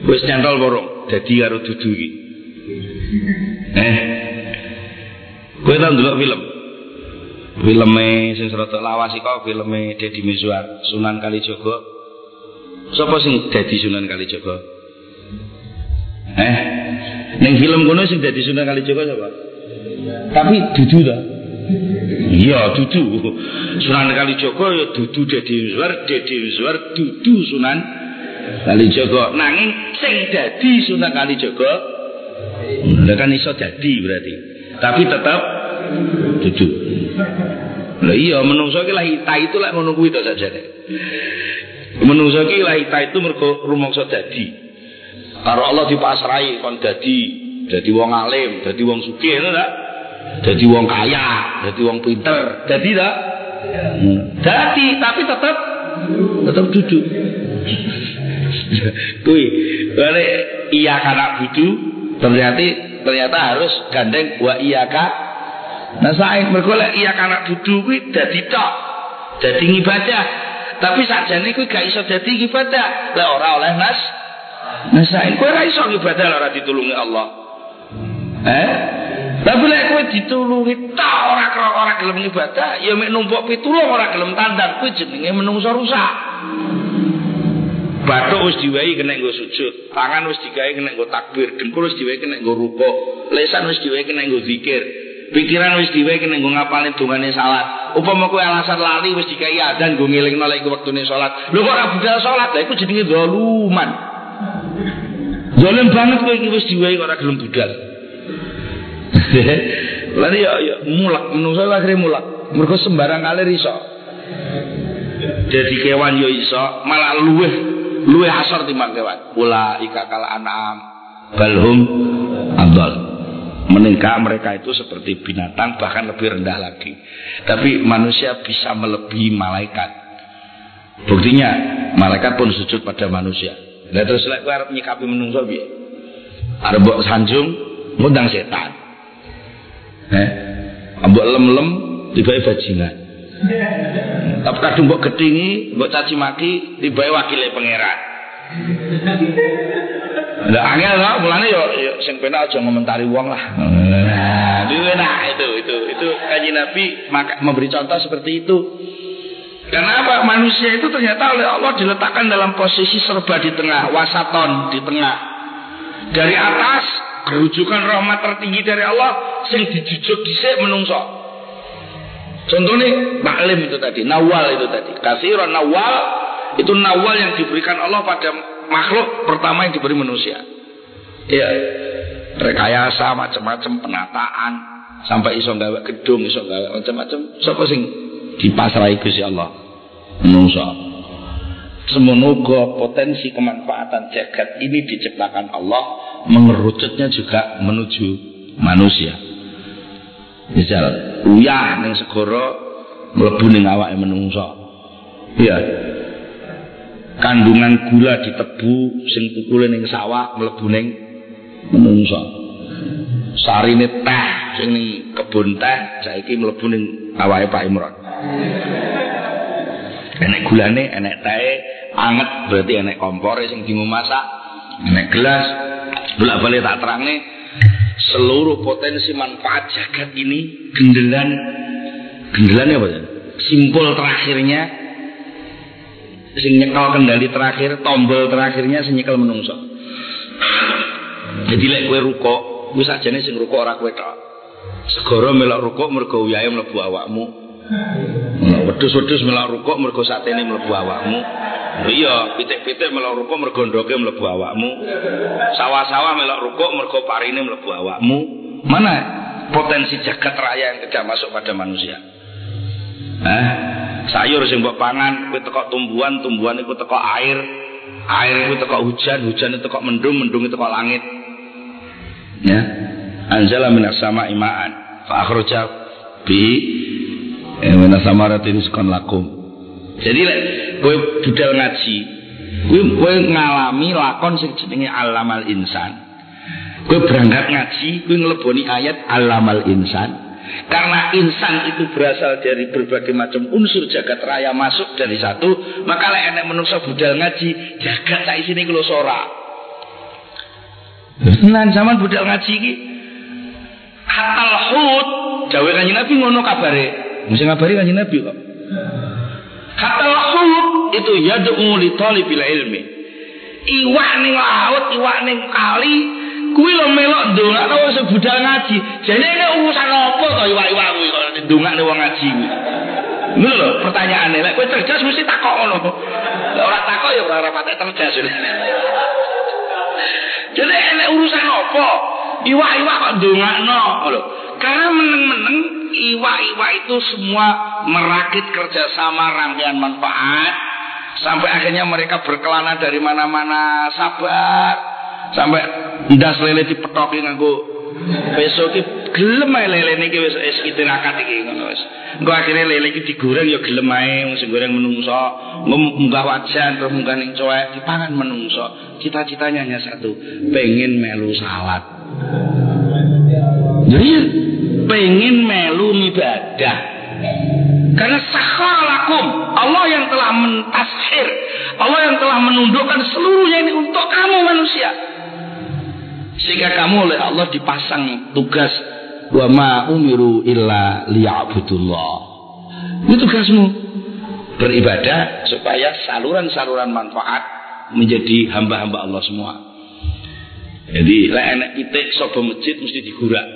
wis nyantol borong dadi karo dudu iki. Eh kowe tau ndelok film? Filme sing serata lawas kok filme Deddy Mizwar Sunan Kalijaga. Sapa sing dadi Sunan Kalijaga? Eh Neng film kono sing dadi Sunan Kalijaga sapa? Tapi dudu ta. Iya, dudu. Sunan Kalijaga ya dudu Dedi Mizwar, Dedi Mizwar dudu Sunan Kalijaga. Nanging sing dadi Sunan Kalijaga Lah kan iso dadi berarti. Tapi tetap dudu. Lah iya menungso ki lahita itu lek ngono kuwi to sajane. Menungso ki lahita itu mergo rumangsa dadi. Karo Allah dipasrai kon dadi dadi wong alim, dadi wong sugih ngono? Dadi wong kaya, dadi wong pinter, dadi ta? Dadi tapi tetap tetap duduk. Kuwi, balik iya kana budu ternyata ternyata harus gandeng wa iya ka Nah saya mergo iya kana dudu kuwi dadi tok. Dadi ibadah. Tapi sakjane kuwi gak iso dadi ibadah. Lek ora oleh nas nasain kowe ora iso ibadah ora ditulungi Allah. Eh? Tapi lek kowe ditulungi tok ora ora gelem ibadah, ya mek numpuk pitulung ora gelem tandang kuwi jenenge menungso rusak. Batuk wis diwehi kena nggo sujud, tangan wis digawe kena nggo takbir, dengkul wis diwehi kena nggo rukuk, lesan wis diwehi kena nggo zikir. Pikiran wis diwehi kena nggo ngapalin dungane salat. Upama kowe alasan lali wis digawe adzan nggo ngelingno lek wektune salat. Lho kok ora budal salat? Lah iku jenenge zaluman. Zalim banget kowe iki wis diwehi ora gelem budal. Lan ya ya mulak menungso akhire mulak. Mergo sembarang kali iso. Jadi kewan yo iso malah luweh luweh asor timbang kewan. Ula ika kala anam balhum adol. Meningkah mereka itu seperti binatang bahkan lebih rendah lagi. Tapi manusia bisa melebihi malaikat. Buktinya malaikat pun sujud pada manusia. Lah terus lek arep nyikapi menungso? Arep mbok sanjung ngundang setan. Eh, lem-lem tiba bajingan. Tapi kadung mbok gedhingi, mbok caci maki tiba wakile pangeran. Lah angel lah mulane yo sing penak aja ngomentari wong lah. Nah, nah itu itu itu kanjeng Nabi maka, memberi contoh seperti itu. Karena apa? Manusia itu ternyata oleh Allah diletakkan dalam posisi serba di tengah, wasaton di tengah. Dari atas kerujukan rahmat tertinggi dari Allah sing dijujuk dhisik menungso. Contohnya maklim itu tadi, nawal itu tadi. Kasiran nawal itu nawal yang diberikan Allah pada makhluk pertama yang diberi manusia. Iya. Rekayasa macam-macam penataan sampai iso gawe gedung, iso gawe macam-macam. Sapa sing dipasrahi Gusti Allah? Menungso. Semoga potensi kemanfaatan jagat ini diciptakan Allah mengerucutnya juga menuju manusia. Misal uyah ning segara mlebu ning awake menungso. Iya. Kandungan gula di tebu sing tukule ning sawah mlebu ning menungso. Sarine teh sing ning kebun teh saiki mlebu ning awake Pak Imron. Enek gulane, enek teh, anget berarti enek kompor sing dimu masak, enek gelas. Bolak-balik tak terangne seluruh potensi manfaat jagat ini gendelan gendelannya apa ya? Simpul terakhirnya sing nyekel kendali terakhir, tombol terakhirnya sing nyekel menungso. Jadi lek kowe rukuk, kuwi sajane sing rukuk ora kowe tok. Segara melok rukuk mergo uyahe mlebu awakmu. Wedhus-wedhus melok rukuk mergo satene mlebu awakmu. Iya, pitik-pitik melok rukuk mergo ndoke awakmu. Sawah-sawah melok rukuk mergo parine mlebu awakmu. Mana potensi jagat raya yang tidak masuk pada manusia? Eh, sayur sing mbok pangan kuwi teko tumbuhan, tumbuhan iku teko air. Air iku teko hujan, hujan itu teko mendung, mendung itu teko langit. Ya. Anzala minas sama imaan fa akhraja bi minas samaratin rizqan lakum. Jadi lek kowe budal ngaji, kowe kowe ngalami lakon sing jenenge alamal insan. Kowe berangkat ngaji, kowe ngleboni ayat alamal insan. Karena insan itu berasal dari berbagai macam unsur jagat raya masuk dari satu, maka lek enek manusia budal ngaji, jagat sak isine kulo sora. Nah, zaman budal ngaji iki hatal jawe kanjeng Nabi ngono kabare. Mesti ngabari kanjeng Nabi kok. Hatal hut itu yad'u li talibil ilmi. Iwak ning laut, iwak ning kali, kuwi lho melok ndongakno wis budal ngaji. Jane nek urusan apa to iwak-iwak kuwi kok ndongakne wong ngaji. Ngono lho pertanyaane. Lek kowe cerdas mesti takok ngono. Lek ora takok ya ora patek cerdas. Jadi enek urusan apa? Iwak-iwak kok ndongakno lho. Karena meneng-meneng iwak-iwak itu semua merakit kerjasama rangkaian manfaat sampai akhirnya mereka berkelana dari mana-mana sabar sampai ndas lele dipetoki nganggo besok ki gelem lele niki wis wis istirahat iki ngono wis. Engko akhirnya lele iki digoreng ya gelem ae goreng menungso, munggah wajan terus munggah ning cuek dipangan menungso. Cita-citanya hanya satu, pengen melu salat. Jadi pengen melu ibadah. Karena sakhalakum Allah yang telah mentashir Allah yang telah menundukkan seluruhnya ini untuk kamu manusia sehingga kamu oleh Allah dipasang tugas wa ma umiru illa liya'budullah. Itu tugasmu. Beribadah supaya saluran-saluran manfaat menjadi hamba-hamba Allah semua. Jadi lek enek pitik sapa masjid mesti digurak.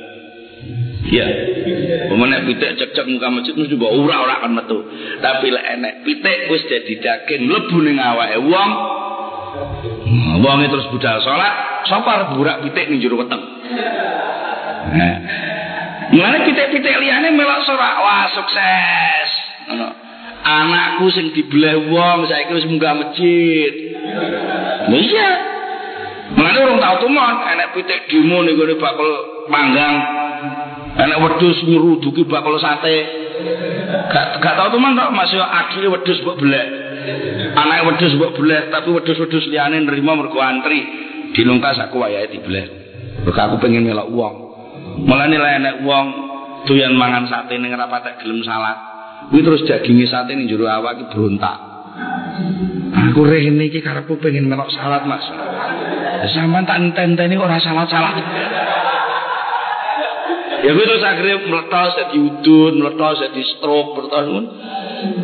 Ya. Pemenek pitik cek-cek muka masjid mesti mbok ora-ora kan metu. Tapi lek enek pitik wis dadi daging mlebu ning awake wong Nah, wong terus budal salat, sapa arep burak pitik ning jero weteng. Nah. Mulane pitik-pitik liyane melok sorak, wah sukses. Ngono. Anakku sing dibelah wong saiki wis munggah masjid. Iya. Tau tumon, enek pitik demo ning gone bakul manggang. Enek wedhus nyuruduki bakul sate. Gak gak tau tumon tok masih akhire wedhus mbok belek. Anak wedhus mbok bleh, tapi wedhus-wedhus liyane nerima mergo antri. Dilungkas aku wayahe dibleh. Mergo aku pengen melok wong. Mulane lek enek wong doyan mangan sate ning ora patek gelem salat. Kuwi terus daginge sate ning jero awak iki brontak. Aku rene iki karepku pengen melok salat, Mas. Sampeyan tak enteni ora salat-salat. Ya kuwi terus akhirnya meletos jadi udun, meletos jadi stroke, meletos pun.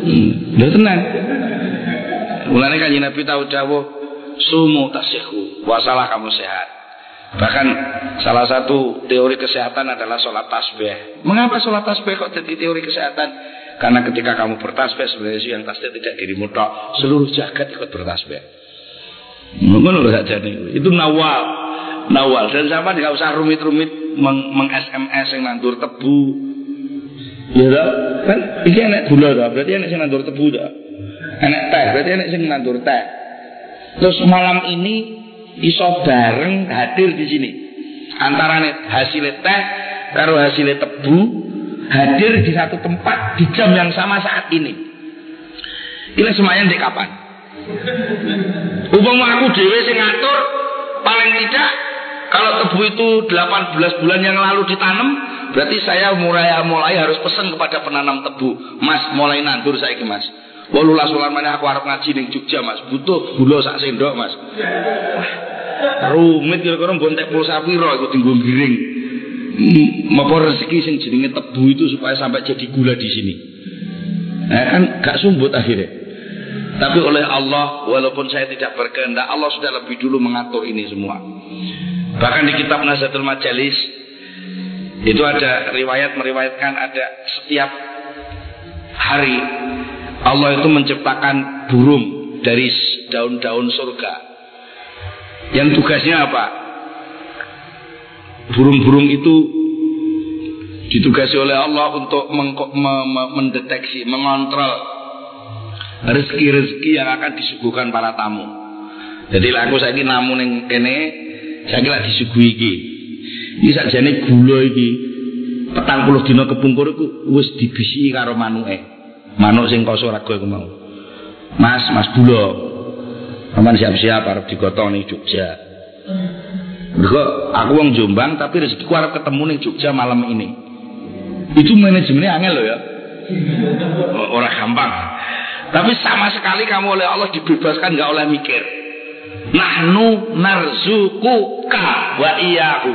Hmm, tenang. Mulane kan Nabi tahu dawuh sumu tasihu, wasalah kamu sehat. Bahkan salah satu teori kesehatan adalah sholat tasbih. Mengapa sholat tasbih kok jadi teori kesehatan? Karena ketika kamu bertasbih sebenarnya yang tasbih tidak dirimu tok, seluruh jagat ikut bertasbih. Ngono saja nih. Itu nawal. Nawal dan sama tidak usah rumit-rumit meng, meng SMS yang nandur tebu. Ya kan? Ini enak gula dah. Berarti enak yang nandur tebu dah enek teh berarti enek sing nandur teh terus malam ini iso bareng hadir di sini antara hasil teh karo hasil tebu hadir di satu tempat di jam yang sama saat ini ini semuanya di kapan Upama aku dewe sing ngatur paling tidak kalau tebu itu 18 bulan yang lalu ditanam berarti saya mulai mulai harus pesan kepada penanam tebu mas mulai nandur saya mas Wolulas wulan mana aku harap ngaji ning Jogja Mas. Butuh gula sak sendok Mas. Rumit kira-kira bontek pulsa piro iku tinggu giring. Apa rezeki sing jenenge tebu itu supaya sampai jadi gula di sini. Nah, kan gak sumbut akhirnya. Tapi oleh Allah, walaupun saya tidak berkehendak, Allah sudah lebih dulu mengatur ini semua. Bahkan di kitab Nazatul Majalis, itu ada riwayat meriwayatkan ada setiap hari Allah itu menciptakan burung dari daun-daun surga. Yang tugasnya apa? Burung-burung itu ditugasi oleh Allah untuk mendeteksi, mengontrol rezeki-rezeki yang akan disuguhkan para tamu. Jadi aku ini namun yang kene, saya kira disuguhi iki. Ini sajane gula iki. Petang puluh dino kepungkur itu wis dibisi karo manuke. manuk sing koso raga iku mau Mas Mas Bulo Aman siap-siap arep digotong ning Jogja Mergo aku wong Jombang tapi rezekiku arep ketemu ning Jogja malam ini itu manajemennya angel loh ya orang gampang tapi sama sekali kamu oleh Allah dibebaskan nggak oleh mikir nahnu narzukuka wa iyahu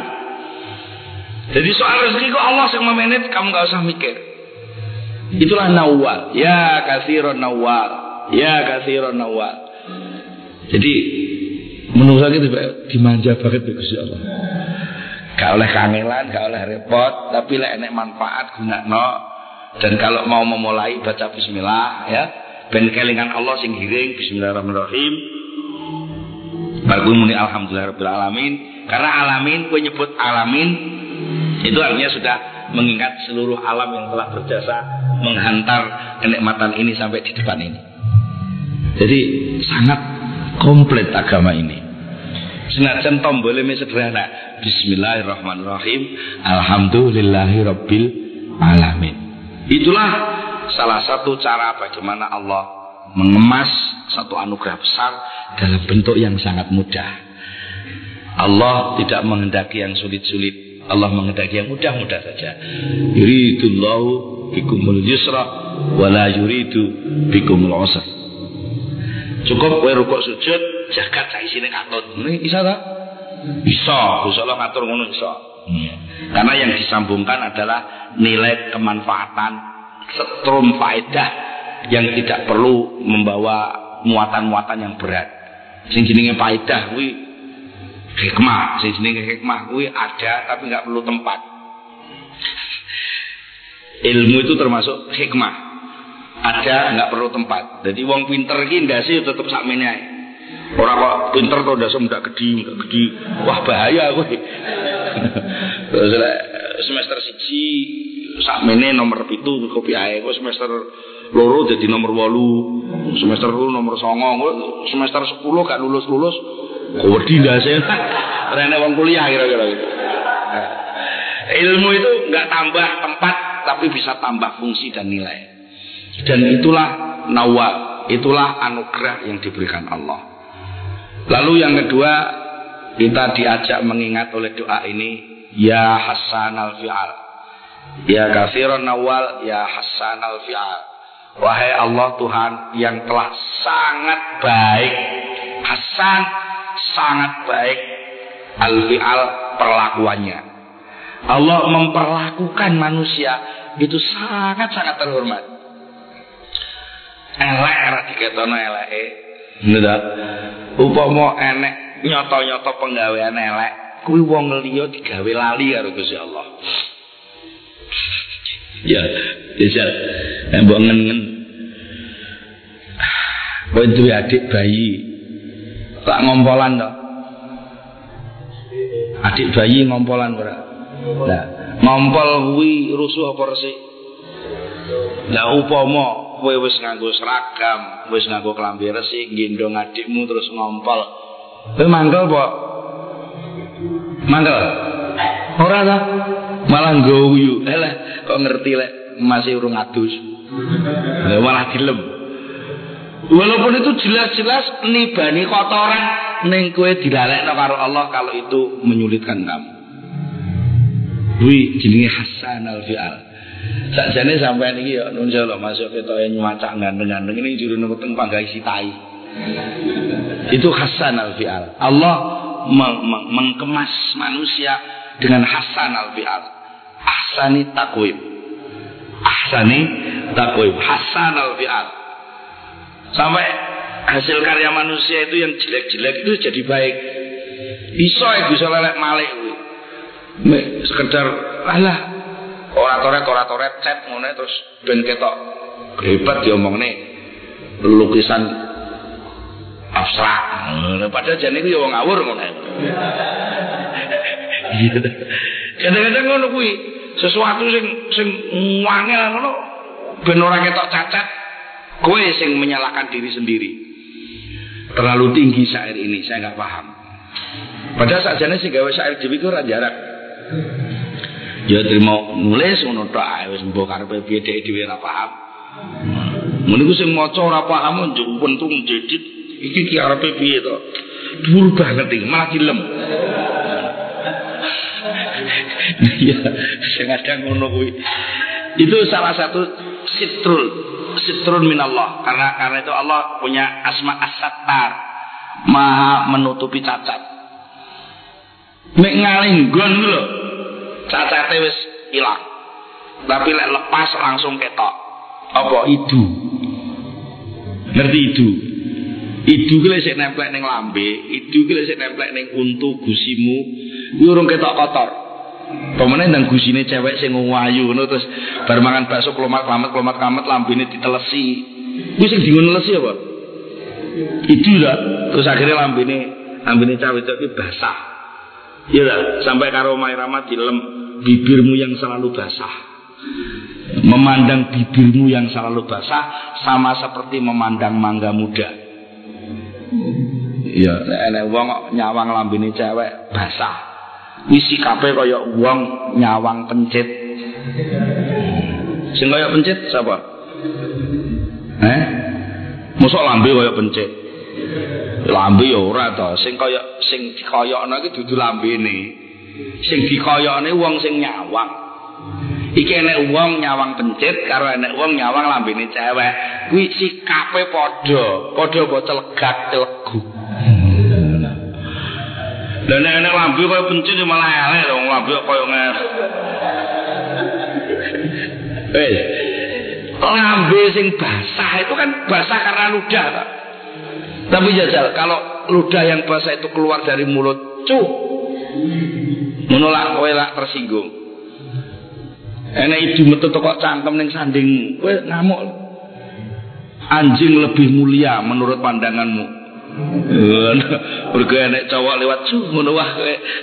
jadi soal rezeki kok Allah yang memanage kamu nggak usah mikir Itulah nawal. Ya kasiron nawal. Ya kasiron nawal. Jadi menurut saya itu dimanja banget ya Allah. Gak oleh kangelan, gak oleh repot, tapi lek enek manfaat guna no. Dan kalau mau memulai baca bismillah ya, ben kelingan Allah sing giring bismillahirrahmanirrahim. Baru muni alhamdulillahirabbil alamin. Karena alamin kowe nyebut alamin itu artinya sudah mengingat seluruh alam yang telah berjasa menghantar kenikmatan ini sampai di depan ini. Jadi sangat komplit agama ini. Senajan tombolnya sederhana. Bismillahirrahmanirrahim. Alhamdulillahirabbil alamin. Itulah salah satu cara bagaimana Allah mengemas satu anugerah besar dalam bentuk yang sangat mudah. Allah tidak menghendaki yang sulit-sulit. Allah menghendaki yang mudah-mudah saja. Yuridullahu bikumul yusra wa la yuridu bikumul usra. Cukup kowe rukuk sujud jagat sak isine katut. Ini bisa tak? Bisa, Gusti Allah ngatur ngono bisa. Iya. Karena yang disambungkan adalah nilai kemanfaatan setrum faedah yang tidak perlu membawa muatan-muatan yang berat. Sing jenenge faedah kuwi hikmah, sing jenenge hikmah kuwi ada tapi nggak perlu tempat. Ilmu itu termasuk hikmah. Ada nggak perlu tempat. Jadi wong pinter iki ndase tetep sakmene ae. Ora kok pinter to ndase ndak gede, ndak gede. Wah bahaya kuwi. Terus semester siji sakmene nomor pitu kopi ae kok semester loro jadi nomor walu semester lu nomor songo semester sepuluh gak lulus lulus wedi sih rene wong kuliah kira-kira gitu. Ilmu itu nggak tambah tempat tapi bisa tambah fungsi dan nilai. Dan itulah nawal itulah anugerah yang diberikan Allah. Lalu yang kedua kita diajak mengingat oleh doa ini Ya Hasan al-Fi'al Ya Kafiran Nawal Ya Hasan al-Fi'al Wahai Allah Tuhan yang telah sangat baik Hasan sangat baik Al-Fi'al perlakuannya. Allah memperlakukan manusia itu sangat-sangat terhormat. Elek era diketono eleke. Ndak upama enek nyoto-nyoto penggawean elek kuwi wong liya digawe lali karo Gusti Allah. Ya. Nek mbok ngen-ngen. Kowe duwe adik bayi. Tak ngompolan to. Adik bayi ngompolan ora? Nah, ngompol kuwi rusuh apa resik? Lah upama kowe wis nganggo seragam, wis nganggo klambi resik, gendong adikmu terus ngompol. Kowe mangkel apa Mangkel. Ora ta? Malah ngguyu. Elah, kok ngerti lek masih urung adus. Lah malah dilem. Walaupun itu jelas-jelas nibani kotoran ning kowe dilalekno karo Allah kalau itu menyulitkan kamu. Kuwi jenenge Hasan al-Fi'al. Sakjane sampean iki ya nun lho masuk ketoke nyuwacak gandeng-gandeng ini juru weteng panggai sitai. Itu Hasan al-Fi'al. Allah mengkemas manusia dengan hasan al bi'al ahsani takwim ahsani takwim hasan al bi'al sampai hasil karya manusia itu yang jelek-jelek itu jadi baik. Bisa ya bisa lelek malik sekedar alah oratoret oratoret chat ngono terus ben ketok. Hebat diomong nih lukisan abstrak. Padahal jane iku ya wong ngawur ngono. Kadang-kadang ngono kuwi sesuatu sing sing wangel ngono ben ora ketok cacat. Kowe sing menyalahkan diri sendiri. Terlalu tinggi syair ini, saya nggak paham. Padahal sakjane sing gawe syair dhewe iku ora jarak. Ya terima nulis ngono tok ae wis mbok karepe piye dhewe ora paham. Mun iku sing maca ora paham njupun pentung jedit iki ki arepe piye to dhuwur banget iki malah dilem iya. Sing ada ngono kuwi. Itu salah satu sitrul sitrun minallah. Karena karena itu Allah punya asma as-sattar. Maha menutupi cacat. Mek ngalinggon ku lho cacate wis ilang. Tapi lek lepas langsung ketok. Apa? Itu ngerti itu Idu ki sik nemplek ning lambe, idu ki sik nemplek ning untu gusimu, kuwi urung ketok kotor. Pemene nang gusine cewek sing wayu ngono terus bar mangan bakso klomat-klamet klomat-klamet lambene ditelesi. Kuwi sing dingon nelesi apa? Itu lah. Terus akhirnya lambene lambene cawe itu basah. Iya lah, sampai karo Mairama dilem bibirmu yang selalu basah. Memandang bibirmu yang selalu basah sama seperti memandang mangga muda. Iya, enek wong nyawang lambene cewek basah. Isi kabeh kaya wong nyawang pencit. Sing kaya pencit sapa? Eh? Mosok lambe kaya pencit. Lambe ya ora to, sing kaya sing dikoyokno iki dudu lambene. Sing dikoyokne wong sing nyawang. Iki enek wong nyawang pencit karo enek wong nyawang lambene cewek. Kuwi sikape padha, padha bocel gak telegu. Dan nek lambe kaya pencet malah elek lho lambe kaya ngene. Wes. Lambe sing basah itu kan basah karena ludah. Tapi jajal kalau ludah yang basah itu keluar dari mulut, cuh. Menolak kowe lak tersinggung. Enek ibu metu kok cangkem ning sanding, kowe ngamuk. Anjing lebih mulia menurut pandanganmu. Mergo nek cowok lewat cu ngono wah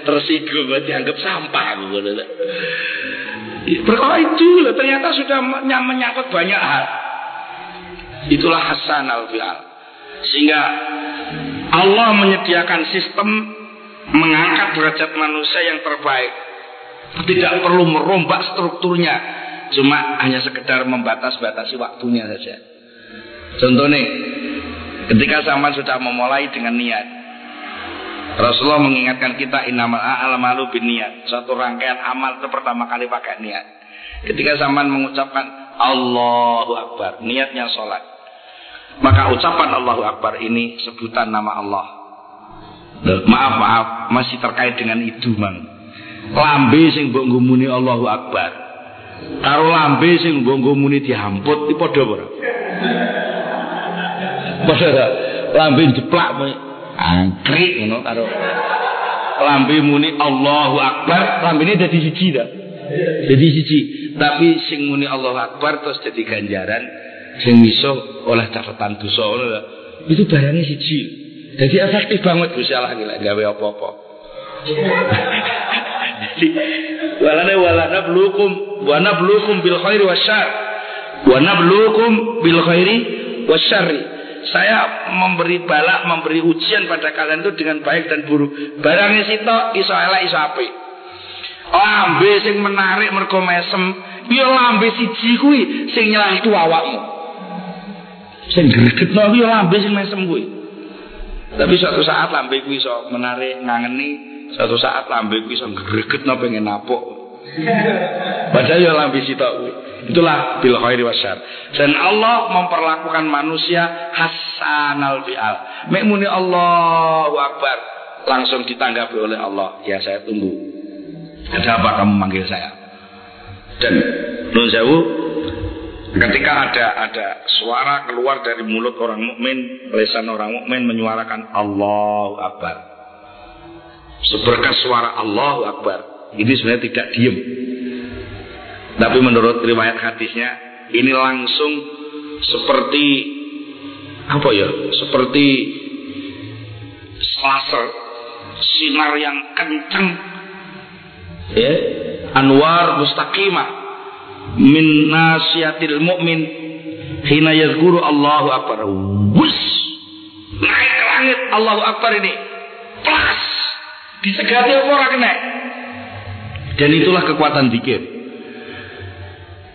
tersinggung dianggap sampah ngono lho. Perkara itu ternyata sudah menyangkut banyak hal. Itulah hasan al fi'al. Sehingga Allah menyediakan sistem mengangkat derajat manusia yang terbaik. Tidak perlu merombak strukturnya, cuma hanya sekedar membatas-batasi waktunya saja. Contohnya, Ketika zaman sudah memulai dengan niat. Rasulullah mengingatkan kita innamal a'malu bin niat. Suatu rangkaian amal itu pertama kali pakai niat. Ketika zaman mengucapkan Allahu Akbar, niatnya sholat. Maka ucapan Allahu Akbar ini sebutan nama Allah. Maaf, maaf, masih terkait dengan itu, Mang. Lambe sing mbok Allahu Akbar. Karo lambe sing mbok ngumuni dihamput iki padha? Padha lambe jeplak angkrik ngono karo lambe muni Allahu Akbar, lambene dadi siji ta. Dadi siji, tapi sing muni Allahu Akbar terus dadi ganjaran sing iso oleh catatan dosa ngono Itu barangnya siji. Jadi efektif banget Gusti Allah gila gawe apa-apa. Jadi walana walana blukum wa nablukum bil khairi wasyarr. Wa nablukum bil khairi wasyarri saya memberi balak, memberi ujian pada kalian itu dengan baik dan buruk. Barangnya sito iso elek iso apik. Lambe sing menarik mergo mesem, ya lambe siji kuwi sing itu awakmu. Sing gregetno kuwi ya lambe sing mesem kuwi. Tapi suatu saat lambe kuwi iso menarik ngangeni, suatu saat lambe kuwi iso gregetno pengen napuk. Padahal ya lambe sitok. Itulah bil khairi wasyar. Dan Allah memperlakukan manusia hasanal fi'al. Mek muni Allahu Akbar. Langsung ditanggapi oleh Allah. Ya saya tunggu. Ada apa kamu manggil saya? Dan nun ketika ada ada suara keluar dari mulut orang mukmin, lesan orang mukmin menyuarakan Allahu Akbar. Seberkas suara Allahu Akbar. Ini sebenarnya tidak diem. Tapi menurut riwayat hadisnya ini langsung seperti apa ya? Seperti laser sinar yang kencang. Ya anwar mustaqimah min nasiatil mu'min hina yazkuru Allahu akbar. Wus naik ke langit Allahu akbar ini. Plus disegati apa orang kena dan itulah kekuatan dikit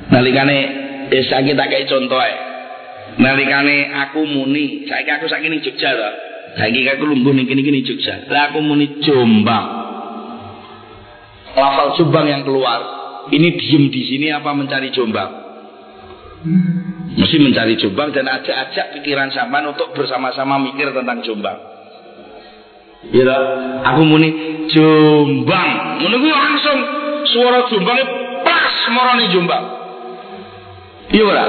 nalikane eh saiki tak kei contoh ae. Nalikane aku muni saiki aku saiki ning Jogja to. Saiki aku lungguh ning kene-kene Jogja. Lah aku muni Jombang. Lafal Jombang yang keluar. Ini diem di sini apa mencari Jombang? Mesti mencari Jombang dan ajak-ajak pikiran sampean untuk bersama-sama mikir tentang Jombang Ya, aku muni Jombang. Ngono kuwi langsung suara Jombangnya pas marani Jombang. Iya ora?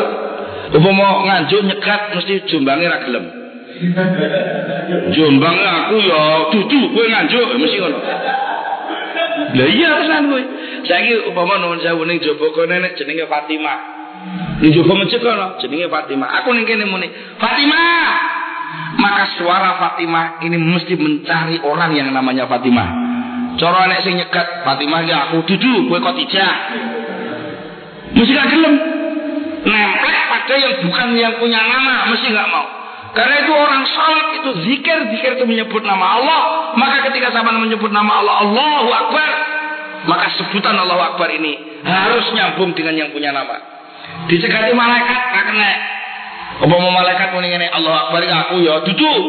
Upama nganjuk nyekat mesti jombange ra gelem. Jombang aku ya dudu kowe nganjuk mesti ngono. Lah iya tenan kowe. Saiki umpama nuwun sewu ning jaba kono nek jenenge Fatimah. Ning jaba masjid kono jenenge Fatimah. Aku ning kene muni, Fatimah. Maka suara Fatimah ini mesti mencari orang yang namanya Fatimah. Cara nek sing nyegat Fatimah ya aku dudu kowe kok tidak. Mesti gak gelem. Nempel pada yang bukan yang punya nama, mesti gak mau. Karena itu orang salat itu zikir, zikir itu menyebut nama Allah. Maka ketika sama menyebut nama Allah, Allahu Akbar. Maka sebutan Allahu Akbar ini harus nyambung dengan yang punya nama. Disegati malaikat, gak kena. Apa mau malaikat mau ini Allah Akbar aku ya duduk.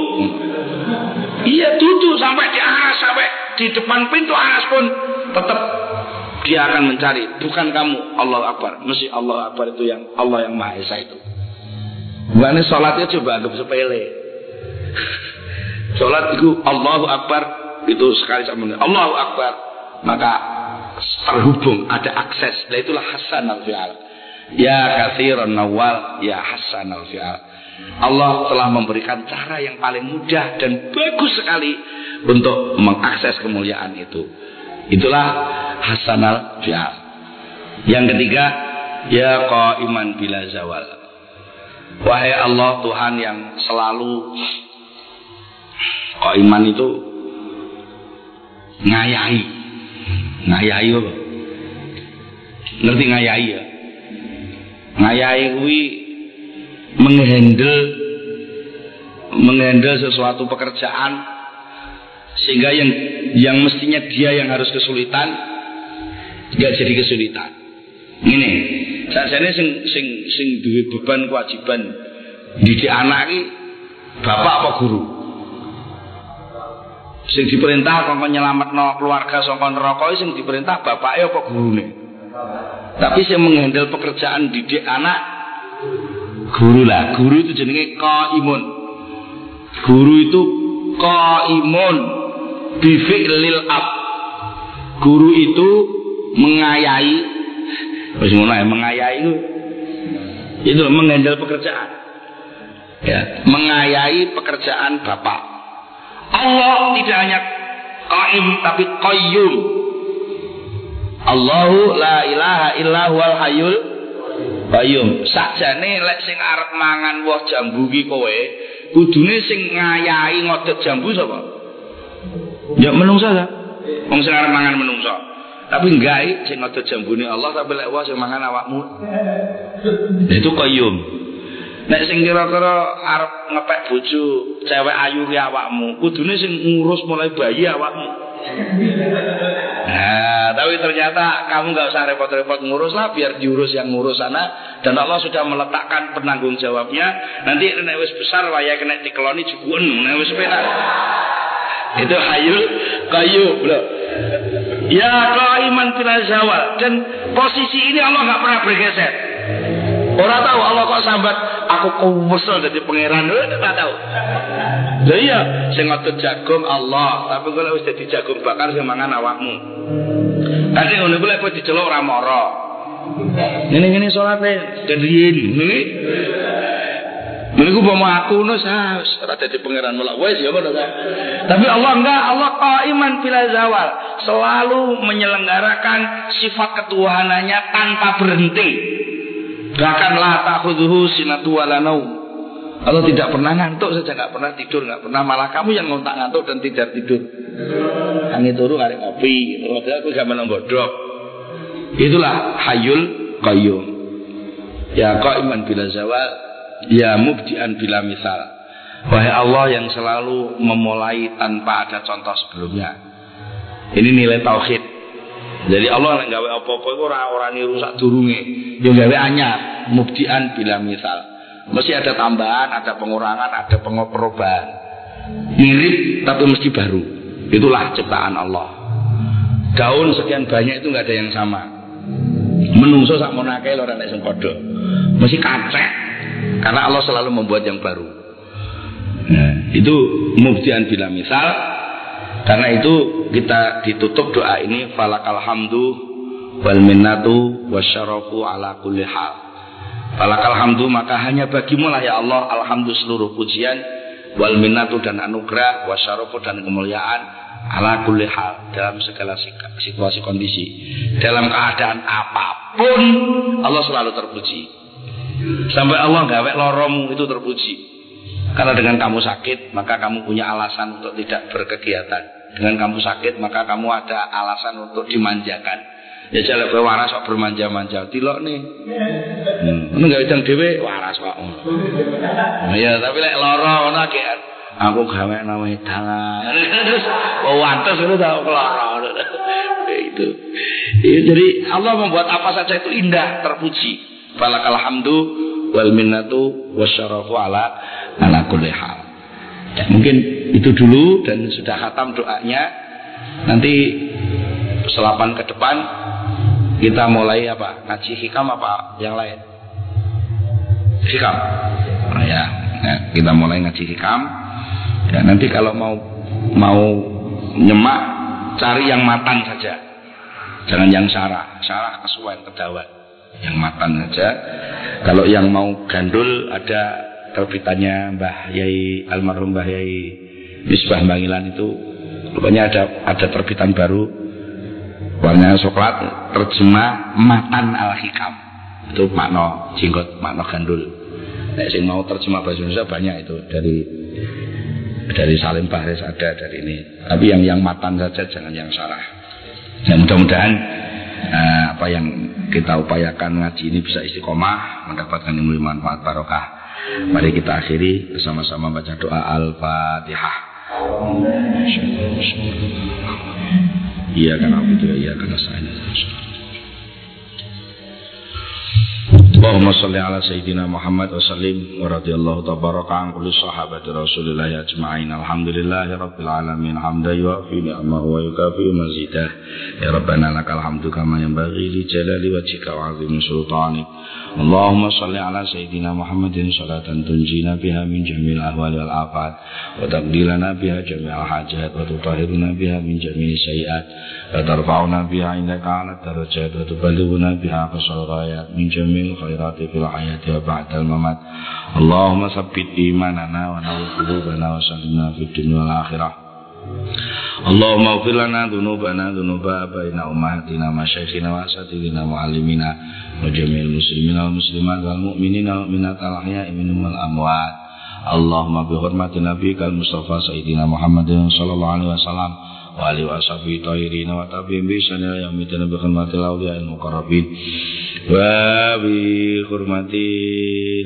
Iya duduk sampai di aras, sampai di depan pintu aras pun tetap dia akan mencari bukan kamu Allah Akbar mesti Allah Akbar itu yang Allah yang Maha Esa itu Bukannya sholatnya coba anggap sepele. Sholat itu Allahu Akbar itu sekali sama Allahu Akbar maka terhubung ada akses. Nah itulah Hasan al fi'al. Ya kathiran nawal ya Hasan al fi'al. Allah telah memberikan cara yang paling mudah dan bagus sekali untuk mengakses kemuliaan itu. Itulah Hasan al fi'al. Yang ketiga, ya iman bila zawal. Wahai Allah Tuhan yang selalu kok iman itu ngayai ngayai apa? ngerti ngayai ya ngayai kuwi menghandle menghandle sesuatu pekerjaan sehingga yang yang mestinya dia yang harus kesulitan nggak jadi kesulitan ini Sajane sing sing sing duwe beban kewajiban didik anak iki bapak apa guru? Sing diperintah kanggo nyelametno keluarga saka neraka sing diperintah bapake apa gurune? Tapi sing menghandle pekerjaan didik anak guru lah. Guru itu jenenge qaimun. Guru itu qaimun bi fi'lil ab. Guru itu mengayahi Wis ngono ya mengayai itu itu mengendal pekerjaan. Ya, mengayai pekerjaan Bapak. Allah tidak hanya qaim tapi qayyum. Allahu la ilaha illa huwal hayyul qayyum. Sakjane lek sing arep mangan woh jambu ki kowe, kudune sing ngayahi ngodot jambu sapa? Ya menungsa ta? Wong sing arep mangan menungsa. Tapi enggak sing ngotot jambune Allah tapi lek wah sing mangan awakmu. Itu qayyum. Nek sing kira-kira arep ngepek bojo cewek ayu ki awakmu, kudune sing ngurus mulai bayi awakmu. Nah, tapi ternyata kamu nggak usah repot-repot ngurus lah, biar diurus yang ngurus sana. Dan Allah sudah meletakkan penanggung jawabnya. Nanti nek wis besar waya kena dikeloni jukuan, nek wis penak. Itu hayul kayu, bro. Ya iman bila zawal dan posisi ini Allah nggak pernah bergeser. Orang tahu Allah kok sambat aku kuwesel jadi pangeran nggak tahu. Lah iya sing ngotot jagung Allah, tapi kalau wis dadi jagung bakar sing mangan awakmu. Kadang ngono kuwi lek diceluk mara. Ngene-ngene salate dan riyen ngene. Meniku mau aku nus harus ora dadi pangeran mulak wis ya Tapi Allah enggak, Allah qaiman bila zawal, selalu menyelenggarakan sifat ketuhanannya tanpa berhenti. Bahkan la ta'khudhuhu sinatu. Allah tidak pernah ngantuk saja, nggak pernah tidur, nggak pernah malah kamu yang ngontak ngantuk dan tidak tidur. Angin turu ngarep ngopi, padahal aku gak menang bodok. Itulah hayul qayyum. Ya qaiman bila zawal Ya mubdian bila misal. Wahai Allah yang selalu memulai tanpa ada contoh sebelumnya. Ini nilai tauhid. Jadi Allah yang gawe apa-apa orang-orang ini rusak durunge. Yang gawe anyar, mubdian bila misal. Mesti ada tambahan, ada pengurangan, ada perubahan. Mirip tapi mesti baru. Itulah ciptaan Allah. Daun sekian banyak itu nggak ada yang sama. Menungso sak monake ora nek sing padha. Mesti kacek. Karena Allah selalu membuat yang baru. Nah, itu mubtian bila misal. Karena itu kita ditutup doa ini falakal hamdu wal minnatu wasyarafu ala kulli hal. Falakal hamdu maka hanya bagimu lah ya Allah alhamdulillah seluruh pujian wal minnatu dan anugerah wasyarafu dan kemuliaan ala kulli hal dalam segala situasi kondisi. Dalam keadaan apa pun Allah selalu terpuji. Sampai Allah gawe loromu itu terpuji. Karena dengan kamu sakit maka kamu punya alasan untuk tidak berkegiatan dengan kamu sakit maka kamu ada alasan untuk dimanjakan. Ya jalan kowe waras kok bermanja-manja. Tilok nih. Hmm. enggak idang dhewe waras kok. Ya tapi lek lara ngono aku gawe nama tangan oh wantes itu tahu kelar itu. Ya, jadi Allah membuat apa saja itu indah terpuji. Balakal hamdu wal minnatu wasyarafu ala ala kulli hal ya, mungkin itu dulu dan sudah khatam doanya nanti selapan ke depan kita mulai apa ngaji hikam apa yang lain hikam nah, ya nah, kita mulai ngaji hikam Ya, nanti kalau mau mau nyemak cari yang matan saja. Jangan yang sarah. Sarah kesuwen kedawan. Yang matan saja. Kalau yang mau gandul ada terbitannya Mbah Yai almarhum Mbah Yai Misbah Bangilan itu rupanya ada ada terbitan baru. Warnanya coklat terjemah matan al hikam itu makna jenggot makna gandul. Nah, yang mau terjemah bahasa Indonesia banyak itu dari dari Salim Bahres ada dari ini. Tapi yang yang matan saja jangan yang sarah. Ya mudah-mudahan uh, apa yang kita upayakan ngaji ini bisa istiqomah mendapatkan ilmu manfaat barokah mari kita akhiri bersama-sama baca doa al-fatihah. Iya kan aku itu iya kan saya Allahumma salli ala sayyidina Muhammad wa sallim wa radiyallahu tabaraka an kulli sahabati Rasulillah ajma'in. Alhamdulillahi rabbil alamin. Hamdan yuafi ni'amahu wa yukafi mazidah. Ya Rabbana lakal hamdu kama yanbaghi li jalali wajhika wa 'azimi sultanik. Allahumma salli ala sayyidina Muhammadin salatan tunjina biha min jamil ahwali wal afat wa taqdilana biha jami'al hajat wa tutahhiruna biha min jami'i sayyi'at wa tarfa'una biha indaka 'ala darajat wa tuballighuna biha qasal ghayat min jami'il الخيرات في الحياة وبعد الممات اللهم ثبت إيماننا ونور قلوبنا وسلمنا في الدنيا والآخرة اللهم اغفر لنا ذنوبنا ذنوب آبائنا وأمهاتنا مشايخنا وأساتذتنا ومعلمينا وجميع المسلمين والمسلمات والمؤمنين والمؤمنات الأحياء منهم والأموات اللهم بحرمة نبيك المصطفى سيدنا محمد صلى الله عليه وسلم wa alihi wa sahbihi tahirin. Wa tabi'in bi ihsan ila yaumil din bi khidmatil awliya al Wa bi hurmati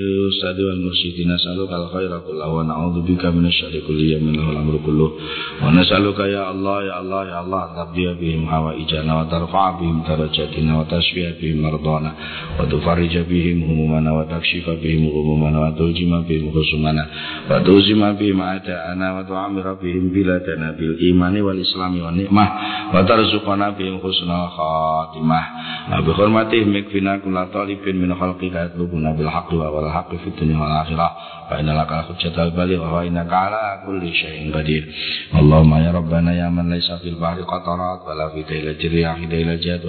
ustadi wal mursyidi nas'aluka al khaira kullahu wa na'udzubika min syarri kulli yamin wal amru kulluh. Wa nas'aluka ya Allah ya Allah ya Allah tabdiya bihim hawaijana wa tarfa'a bihim darajatina wa tasfiya bihim mardana wa tufarrija bihim humumana wa takshifa bihim humumana wa tuljima bihim khusumana wa tuzima bihim ada'ana wa tu'amira bihim biladana bil imani wal islami wa ni'mah wa tarzuqana bihim husnal khatimah. Wa bi hurmatihim الأمر كله ونسألك يا الله يا الله يا الله تقضي بهم حوائجنا وترفع بهم درجاتنا وتشفي بهم مرضانا وتفرج بهم همومنا وتكشف بهم غمومنا وتلجم بهم خصومنا وتوزم بهم أعداءنا وتعمر بهم بلادنا بالإيمان والإسلام والنعمة وترزقنا بهم حسن الخاتمة وبحرمتهم اكفنا كل طالب من خلقك يطلبنا بالحق والحق في الدنيا والآخرة فإن لك الحجة البالغة وإنك على كل شيء قدير اللهم يا ربنا يا من ليس في البحر قطرات ولا في ديلة الرياح ديلة جاد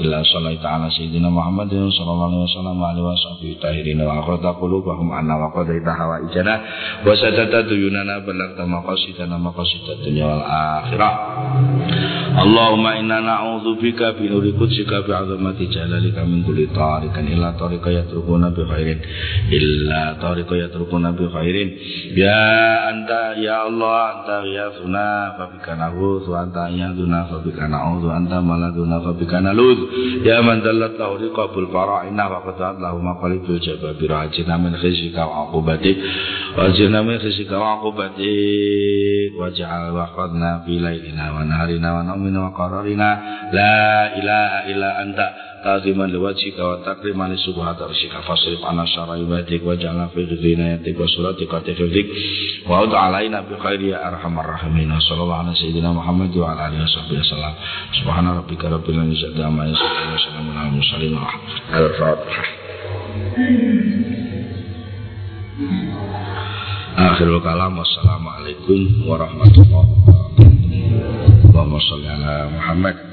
illa sallallahu ta'ala sayyidina Muhammadin sallallahu alaihi wasallam wa alihi washabihi tahirin wa aqrata qulubahum anna wa qadaita hawa ijana wa satata tuyunana balagta maqasidana maqasidat dunya wal akhirah. Allahumma inna na'udzu bika bi nuri qudsika bi 'azamati jalalika min kulli tariqan illa tariqa yatrukuna bi khairin illa tariqa yatrukuna bi khairin. Ya anta ya Allah anta ya ghiyasuna fa bika na'udzu anta yaduna fa bika na'udzu anta maladuna fa bika na'udzu ya man dallat lahu riqabul qara'ina wa qatat lahu maqalibul jababir ajina min khisika wa aqubatik ajina min khizika wa aqubatik wa ja'al waqadna fi lailina wa naharina wa wa qararina la ilaha illa anta taziman liwajhika wa takriman li subhata rabbika fasrif anna syarra ibadika wa ja'alna fi surat di suratika tafdik wa ud alaina bi khairi ya arhamar rahimin. Sallallahu alaihi sayyidina muhammad wa ala alihi wasahbihi wasallam subhana rabbika rabbil izzati amma yasifun wa salamun alal mursalin. Al-fatihah Akhirul kalam wassalamualaikum warahmatullahi wabarakatuh. Allahumma salli ala Muhammad.